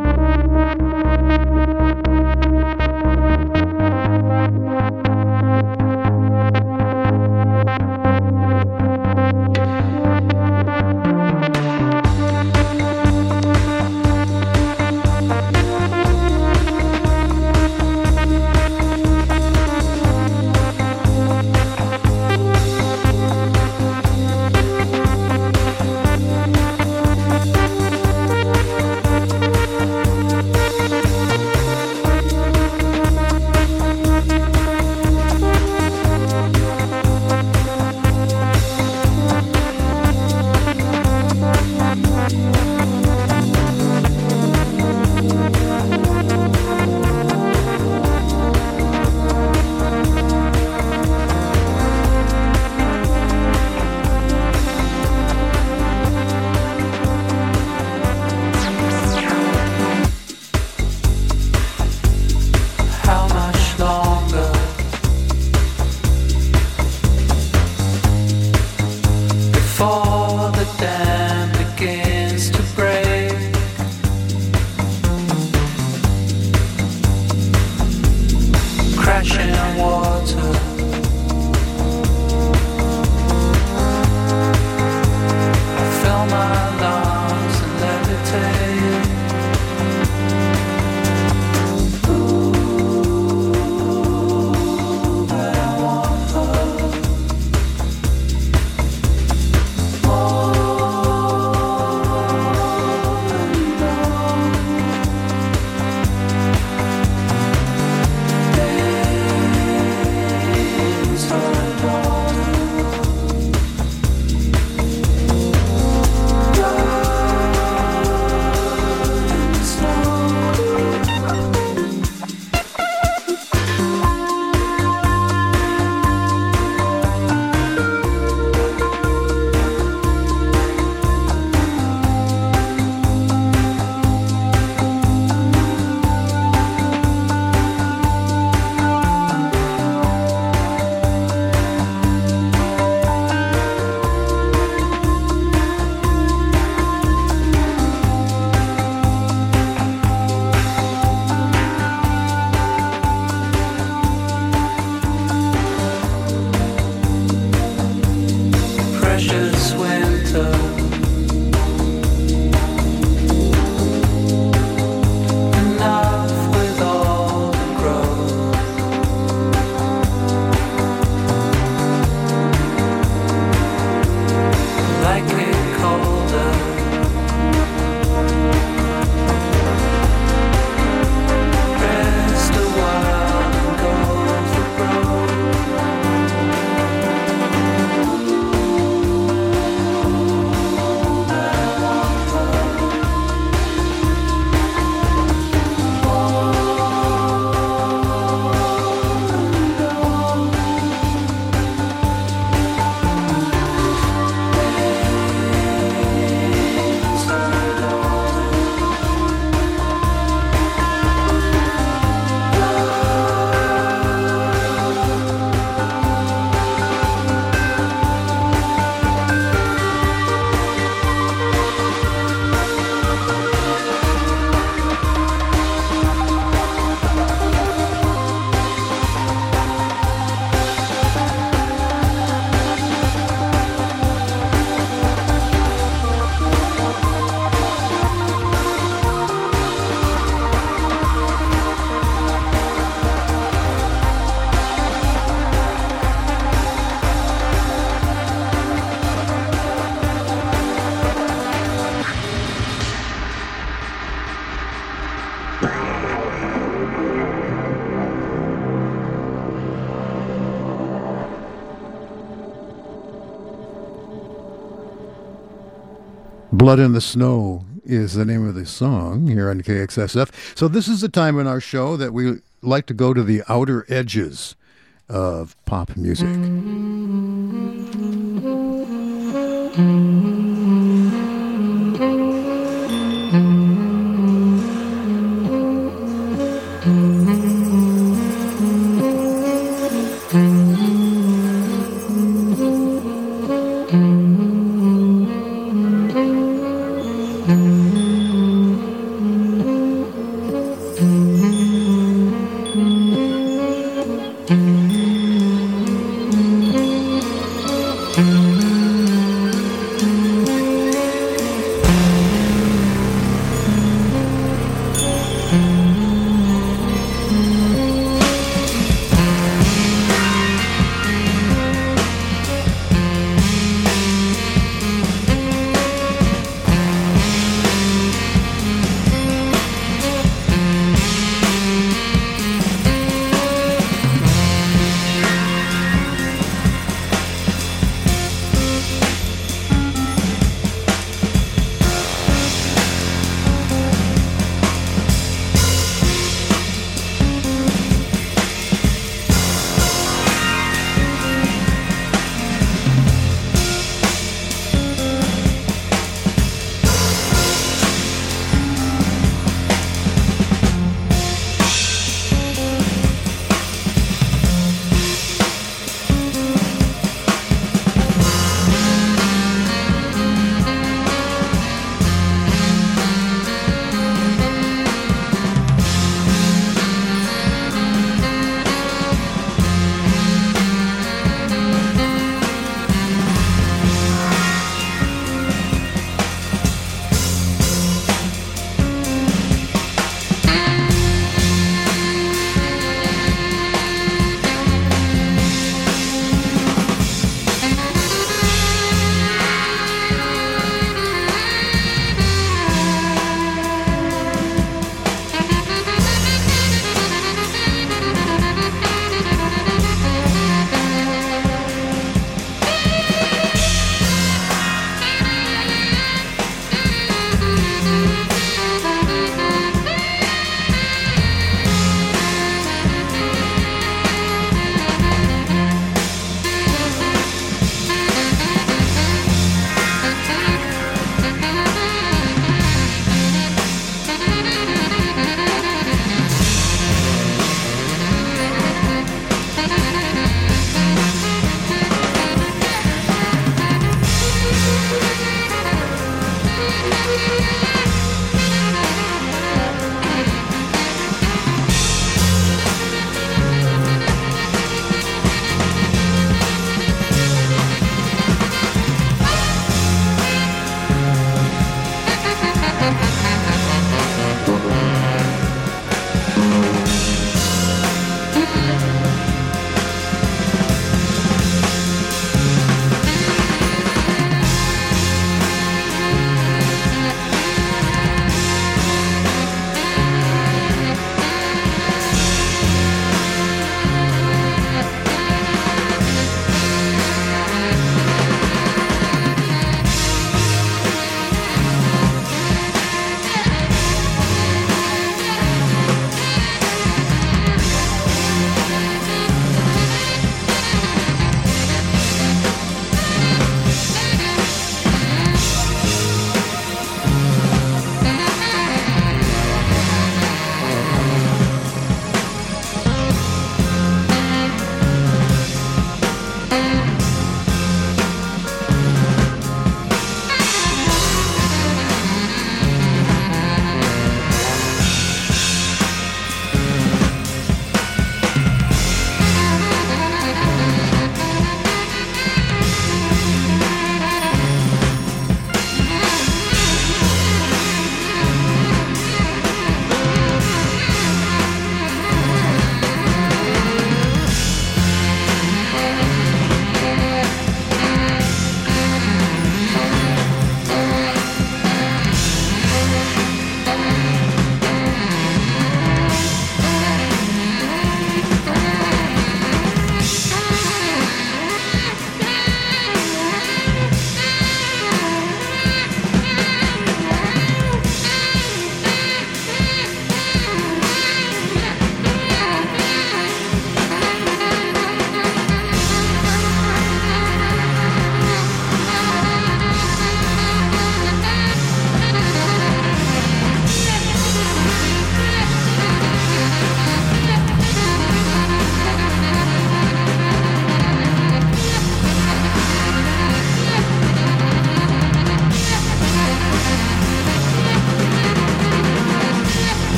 [SPEAKER 1] Blood in the Snow is the name of the song here on KXSF. So this is the time in our show that we like to go to the outer edges of pop music.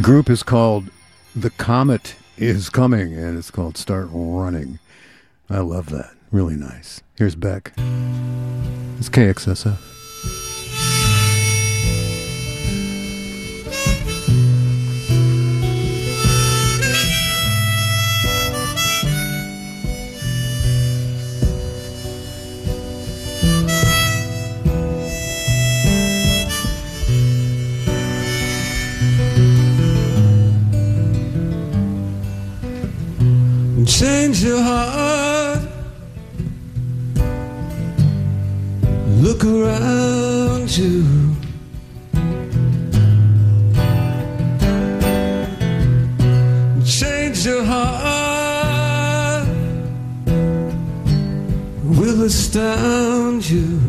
[SPEAKER 1] The group is called The Comet is Coming, and it's called Start Running. I love that. Really nice. Here's Beck. It's KXSF.
[SPEAKER 14] Change your heart. Look around you. Change your heart. Will astound you.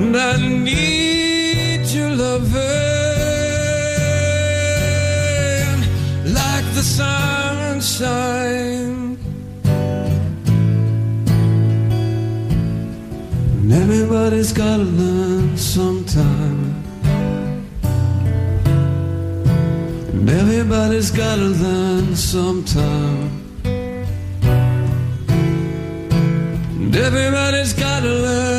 [SPEAKER 14] And I sunshine. And everybody's gotta learn sometime. And everybody's gotta learn sometime. And everybody's gotta learn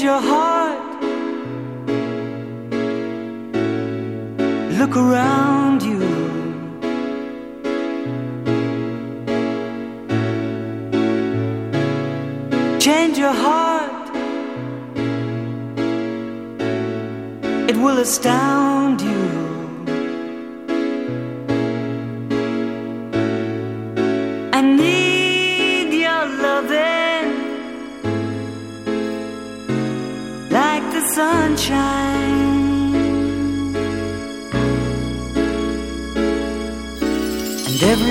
[SPEAKER 14] Change your heart. Look around you. Change your heart.
[SPEAKER 16] It will astound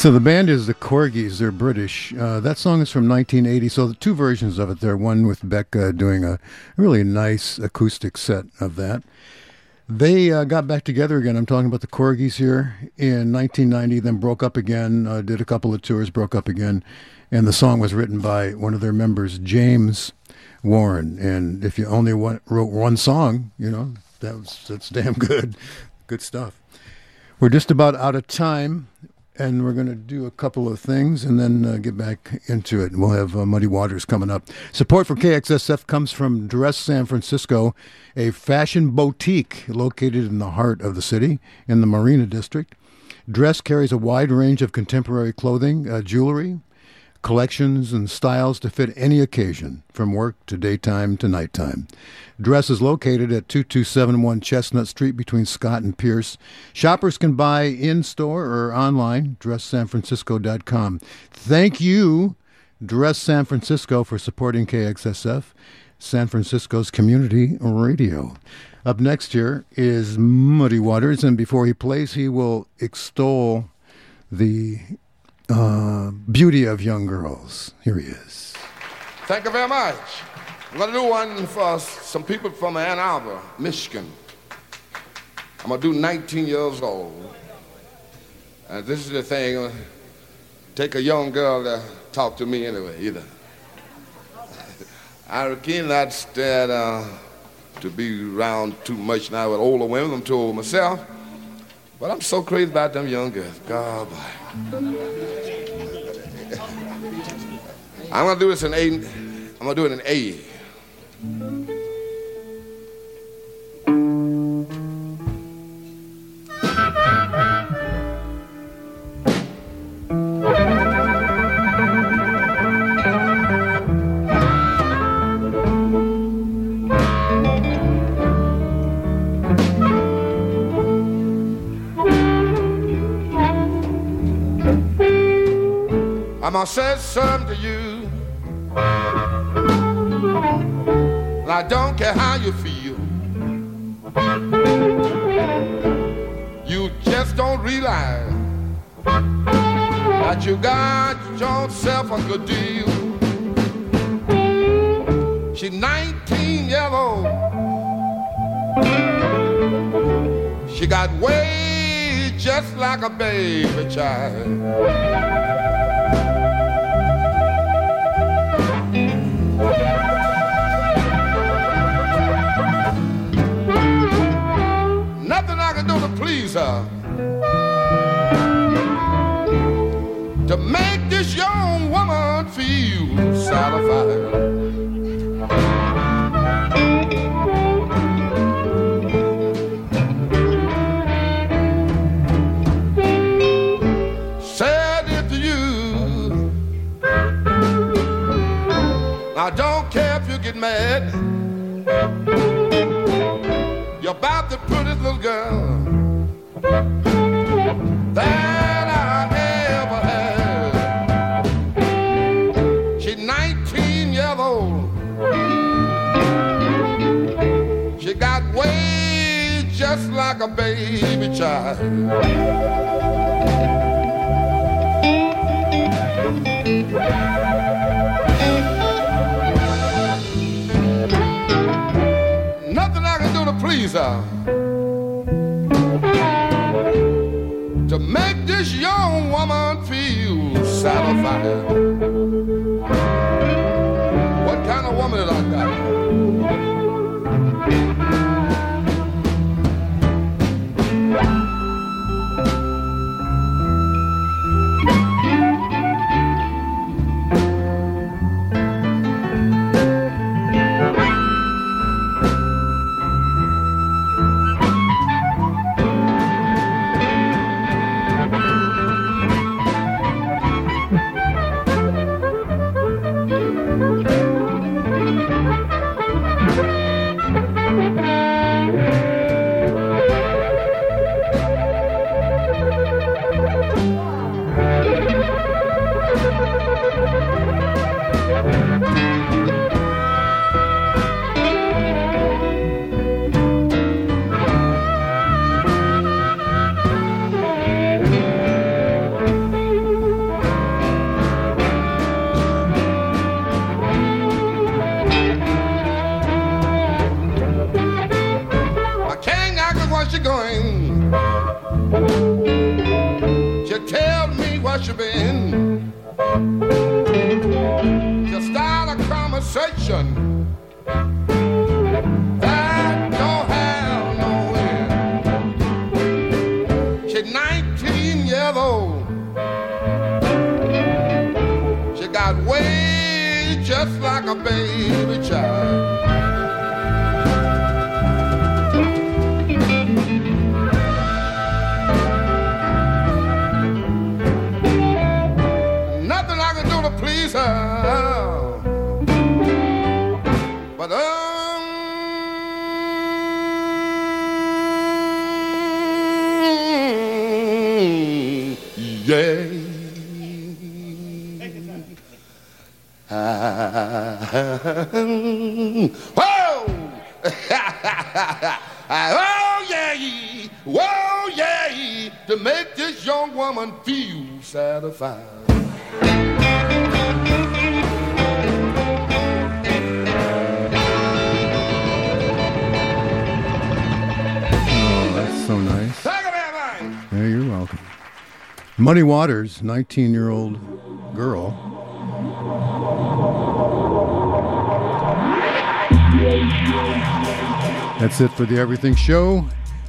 [SPEAKER 1] So the band is the Korgis. They're British. Uh, that song is from 1980. So the two versions of it there. One with Becca doing a really nice acoustic set of that. They uh, got back together again. I'm talking about the Korgis here in 1990. Then broke up again. Uh, did a couple of tours. Broke up again, and the song was written by one of their members, James Warren. And if you only wrote one song, you know that was that's damn good. Good stuff. We're just about out of time and we're going to do a couple of things and then uh, get back into it. We'll have uh, Muddy Waters coming up. Support for KXSF comes from Dress San Francisco, a fashion boutique located in the heart of the city in the Marina District. Dress carries a wide range of contemporary clothing, uh, jewelry, collections, and styles to fit any occasion, from work to daytime to nighttime. Dress is located at 2271 Chestnut Street between Scott and Pierce. Shoppers can buy in store or online, dresssanfrancisco.com. Thank you, Dress San Francisco, for supporting KXSF, San Francisco's community radio. Up next here is Muddy Waters, and before he plays, he will extol the uh, beauty of young girls. Here he is.
[SPEAKER 4] Thank you very much. I'm gonna do one for some people from Ann Arbor, Michigan. I'm gonna do 19 years old. And this is the thing, uh, take a young girl to talk to me anyway, either. I cannot stand uh, to be around too much now with older women, I'm too old myself. But I'm so crazy about them young girls. God. I'm gonna do this in A. I'm gonna do it in A. I'm gonna say something to you. I don't care how you feel. You just don't realize that you got yourself a good deal. She's 19 years old. She got way just like a baby child. please her to make this young woman feel satisfied. I don't care if you get mad. You're about the prettiest little girl. Just like a baby child. Nothing I can do to please her. To make this young woman feel satisfied. Woman feel satisfied.
[SPEAKER 1] Oh, that's so nice. Yeah, you're welcome. Muddy Waters, 19 year old girl. That's it for the Everything Show.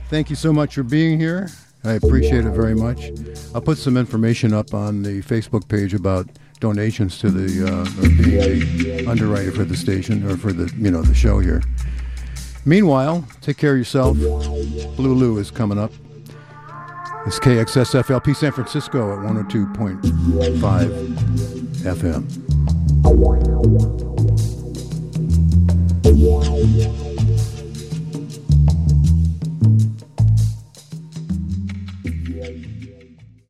[SPEAKER 1] Thank you so much for being here. I appreciate it very much. I'll put some information up on the Facebook page about donations to the uh, being underwriter for the station or for the you know the show here. Meanwhile, take care of yourself. Blue Lou is coming up. It's KXSFLP San Francisco at 102.5 FM.